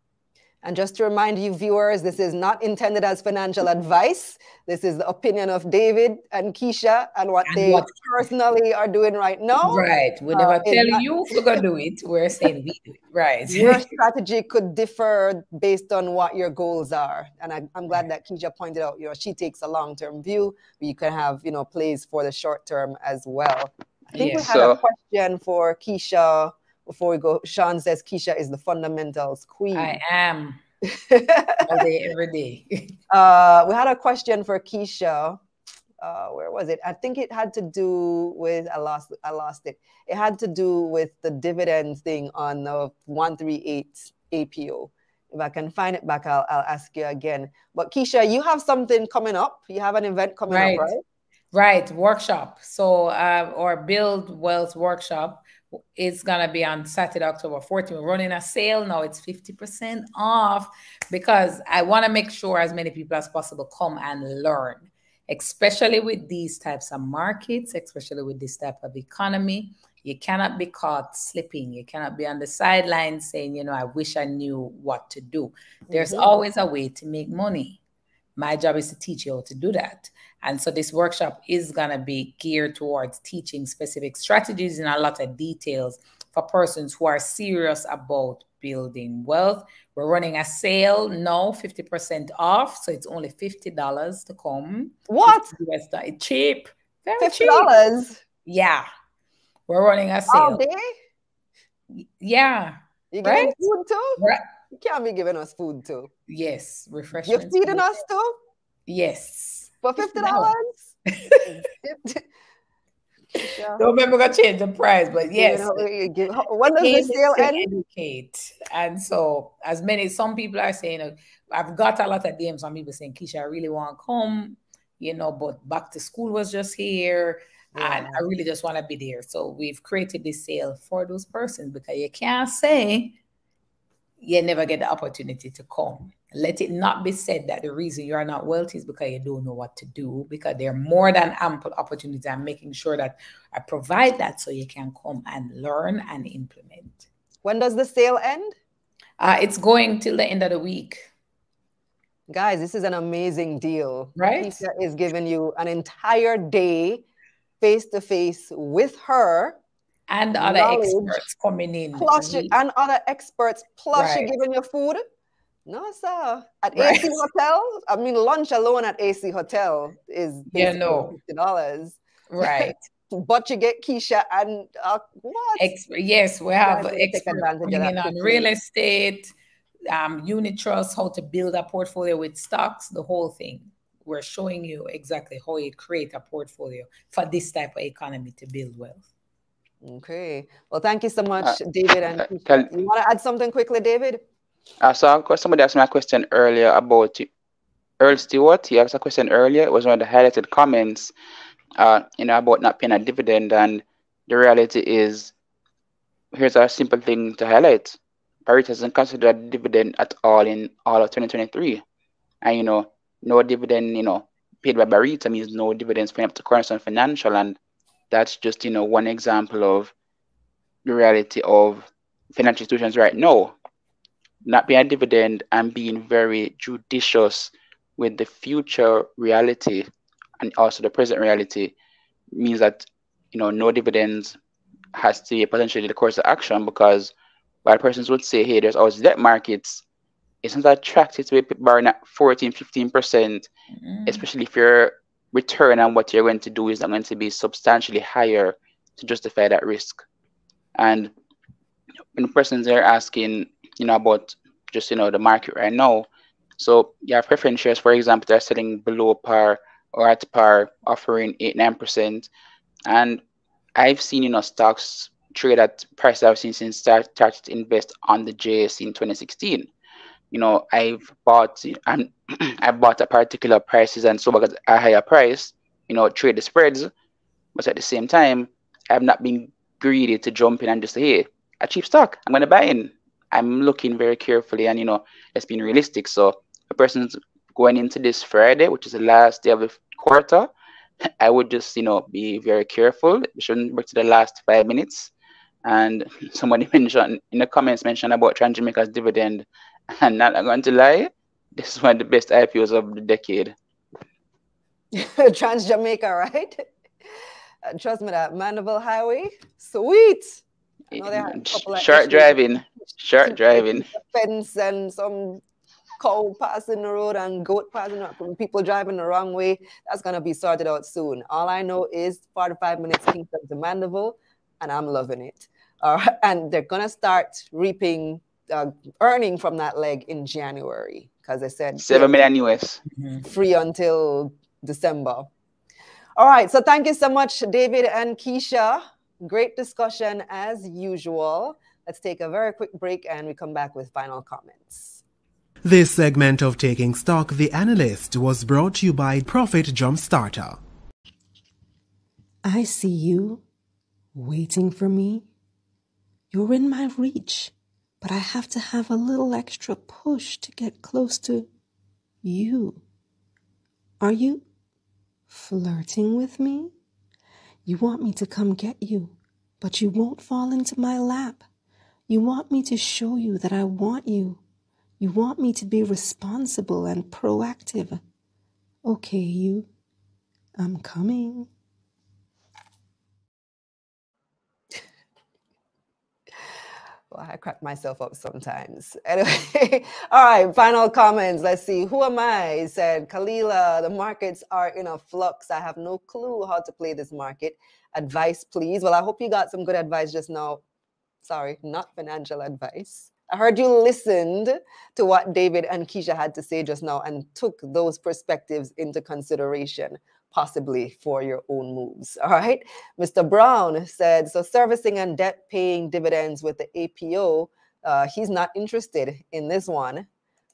And just to remind you, viewers, this is not intended as financial advice. This is the opinion of David and Keisha and what and they what, personally are doing right now. Right. We never uh, tell you we're going to do it. We're saying we do it. Right. Your strategy could differ based on what your goals are. And I, am glad that Keisha pointed out, you know, she takes a long term view, but you can have, you know, plays for the short term as well. I think yeah. we had so, a question for Keisha before we go, Sean says Keisha is the fundamentals queen. I am. All day, every day. uh, we had a question for Keisha. Uh, where was it? I think it had to do with I lost I lost it. It had to do with the dividend thing on the 138 APO. If I can find it back, I'll, I'll ask you again. But Keisha, you have something coming up. You have an event coming right. up, right? Right, workshop. So, uh, or build wealth workshop it's gonna be on Saturday, October 14th. We're running a sale now. It's 50% off because I want to make sure as many people as possible come and learn, especially with these types of markets, especially with this type of economy. You cannot be caught slipping. You cannot be on the sidelines saying, you know, I wish I knew what to do. There's mm-hmm. always a way to make money. My job is to teach you how to do that. And so this workshop is going to be geared towards teaching specific strategies and a lot of details for persons who are serious about building wealth. We're running a sale now, 50% off. So it's only $50 to come. What? US It's cheap. Very $50? Cheap. Yeah. We're running a sale. All day? Yeah. You giving right? food too? Right. You can't be giving us food too. Yes. Refreshment. You're feeding us too? Yes. For fifty dollars? Don't remember gonna change the price, but yes. Eh, when does the sale end? Educate. And so as many some people are saying uh, I've got a lot of DMs from people saying, Keisha, I really want to come, you know, but back to school was just here. Yeah. And I really just want to be there. So we've created this sale for those persons because you can't say you never get the opportunity to come. Let it not be said that the reason you are not wealthy is because you don't know what to do, because there are more than ample opportunities. I'm making sure that I provide that so you can come and learn and implement. When does the sale end? Uh, it's going till the end of the week. Guys, this is an amazing deal. Right? Keisha is giving you an entire day face to face with her and other experts coming in. Plus, you, and other experts. Plus, right. you're giving your food. No, sir. At right. AC Hotel, I mean, lunch alone at AC Hotel is yeah, no. fifty dollars. Right. but you get Keisha and uh, what? Ex- yes, we have experts coming in on real estate, um, unit trust, how to build a portfolio with stocks, the whole thing. We're showing you exactly how you create a portfolio for this type of economy to build wealth. Okay. Well, thank you so much, uh, David. And can, you want to add something quickly, David? Uh, so somebody asked me a question earlier about Earl Stewart. He asked a question earlier. It was one of the highlighted comments, uh, you know, about not paying a dividend. And the reality is, here's a simple thing to highlight. Barita doesn't considered a dividend at all in all of 2023. And you know, no dividend, you know, paid by Barita means no dividends paying up to Cornerstone Financial. And that's just, you know, one example of the reality of financial institutions right now. Not paying a dividend and being very judicious with the future reality and also the present reality means that you know no dividends has to be potentially the course of action because while persons would say hey there's always debt markets it's not attractive to be borrowing at 14 15 percent mm-hmm. especially if your return on what you're going to do is not going to be substantially higher to justify that risk and when persons are asking you know about just you know the market right now. So you have preference shares for example they're selling below par or at par offering 8 9% and i've seen you know stocks trade at prices i've seen since start, started to invest on the js in 2016 you know i've bought and i bought at particular prices and so at a higher price you know trade the spreads. But at the same time i've not been greedy to jump in and just say hey a cheap stock i'm going to buy in i'm looking very carefully and you know it's been realistic so a person's going into this Friday, which is the last day of the quarter, I would just, you know, be very careful. We shouldn't work to the last five minutes. And somebody mentioned in the comments mentioned about Trans Jamaica's dividend. And not going to lie, this is one of the best IPOs of the decade. Trans Jamaica, right? Trust me, that Mandeville Highway, sweet. Short driving, short driving. Fence and some cow passing the road and goat passing the road, people driving the wrong way. That's going to be sorted out soon. All I know is 45 minutes Kingston to Mandeville, and I'm loving it. Uh, and they're going to start reaping, uh, earning from that leg in January because they said 7 million US. Free until December. All right. So thank you so much, David and Keisha. Great discussion as usual. Let's take a very quick break and we come back with final comments. This segment of Taking Stock, The Analyst, was brought to you by Profit Jumpstarter. I see you waiting for me. You're in my reach, but I have to have a little extra push to get close to you. Are you flirting with me? You want me to come get you, but you won't fall into my lap. You want me to show you that I want you you want me to be responsible and proactive. Okay, you. I'm coming. Well, I crack myself up sometimes. Anyway, all right, final comments. Let's see. Who am I? Said, Kalilah, the markets are in a flux. I have no clue how to play this market. Advice, please. Well, I hope you got some good advice just now. Sorry, not financial advice. I heard you listened to what David and Keisha had to say just now and took those perspectives into consideration, possibly for your own moves. All right. Mr. Brown said so servicing and debt paying dividends with the APO, uh, he's not interested in this one.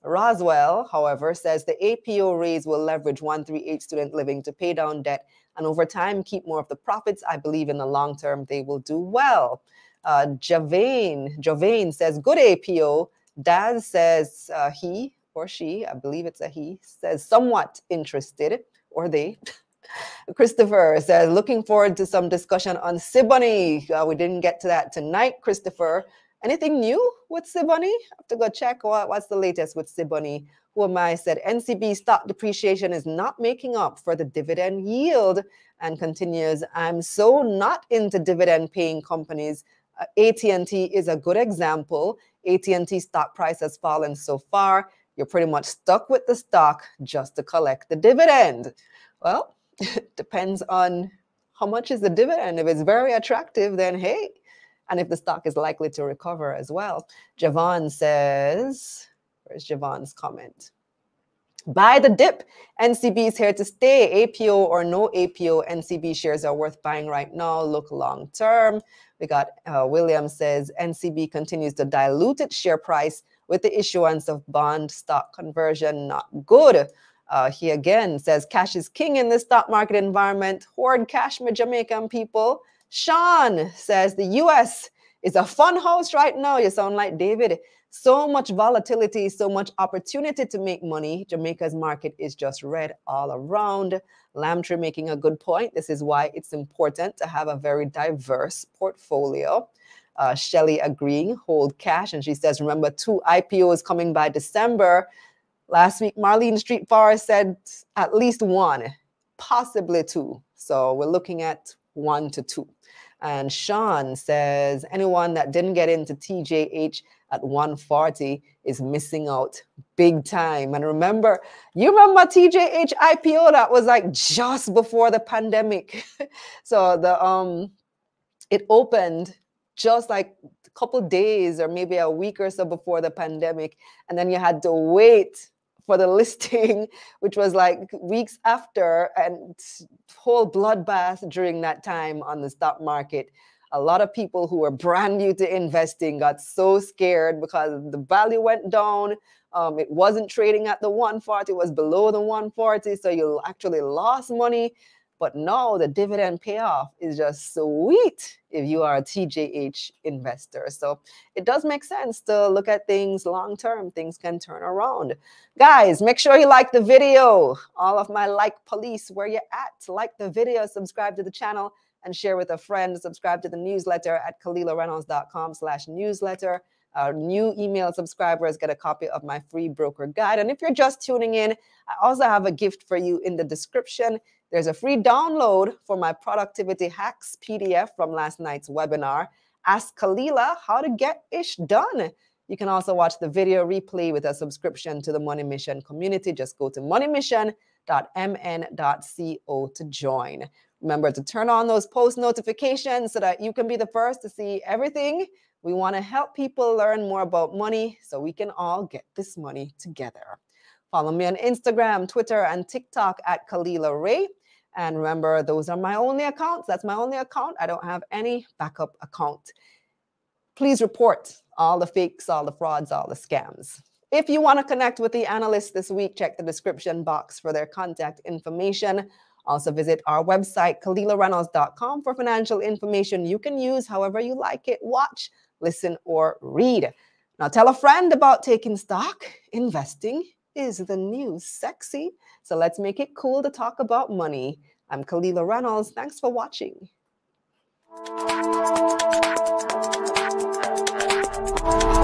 Roswell, however, says the APO raise will leverage 138 student living to pay down debt and over time keep more of the profits. I believe in the long term they will do well. Uh, Javane, Javane says, good APO. Daz says uh, he or she, I believe it's a he, says somewhat interested, or they. Christopher says, looking forward to some discussion on Siboney. Uh, we didn't get to that tonight, Christopher. Anything new with Siboney? I have to go check what, what's the latest with Siboney. Who am I? Said NCB stock depreciation is not making up for the dividend yield and continues. I'm so not into dividend paying companies uh, AT&T is a good example. AT&T stock price has fallen so far. You're pretty much stuck with the stock just to collect the dividend. Well, depends on how much is the dividend. If it's very attractive, then hey, and if the stock is likely to recover as well. Javon says, where's Javon's comment? Buy the dip. NCB is here to stay. APO or no APO, NCB shares are worth buying right now. Look long term. We got uh, William says NCB continues to dilute its share price with the issuance of bond stock conversion. Not good. Uh, he again says cash is king in the stock market environment. Hoard cash, my Jamaican people. Sean says the US is a fun house right now. You sound like David. So much volatility, so much opportunity to make money. Jamaica's market is just red all around. Lamtree making a good point. This is why it's important to have a very diverse portfolio. Uh, Shelly agreeing, hold cash. And she says, remember, two IPOs coming by December. Last week, Marlene Street Forest said at least one, possibly two. So we're looking at one to two. And Sean says, anyone that didn't get into TJH at 140 is missing out big time. And remember, you remember TJH IPO that was like just before the pandemic. so the um it opened just like a couple days or maybe a week or so before the pandemic and then you had to wait for the listing which was like weeks after and whole bloodbath during that time on the stock market a lot of people who were brand new to investing got so scared because the value went down. Um, it wasn't trading at the 140, it was below the 140. So you actually lost money. But now the dividend payoff is just sweet if you are a TJH investor. So it does make sense to look at things long term. Things can turn around. Guys, make sure you like the video. All of my like police, where you at? Like the video, subscribe to the channel and share with a friend. Subscribe to the newsletter at KalilahReynolds.com slash newsletter. Our new email subscribers get a copy of my free broker guide. And if you're just tuning in, I also have a gift for you in the description. There's a free download for my productivity hacks PDF from last night's webinar. Ask Kalilah how to get ish done. You can also watch the video replay with a subscription to the Money Mission community. Just go to moneymission.mn.co to join. Remember to turn on those post notifications so that you can be the first to see everything. We want to help people learn more about money so we can all get this money together. Follow me on Instagram, Twitter, and TikTok at Kalilah Rey. And remember, those are my only accounts. That's my only account. I don't have any backup account. Please report all the fakes, all the frauds, all the scams. If you want to connect with the analysts this week, check the description box for their contact information. Also visit our website, KalilahReynolds.com for financial information you can use however you like it, watch, listen, or read. Now tell a friend about taking stock. Investing is the new sexy. So let's make it cool to talk about money. I'm Kalilah Reynolds. Thanks for watching.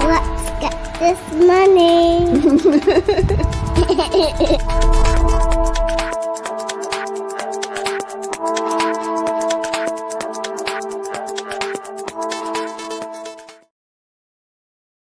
Let's get this money.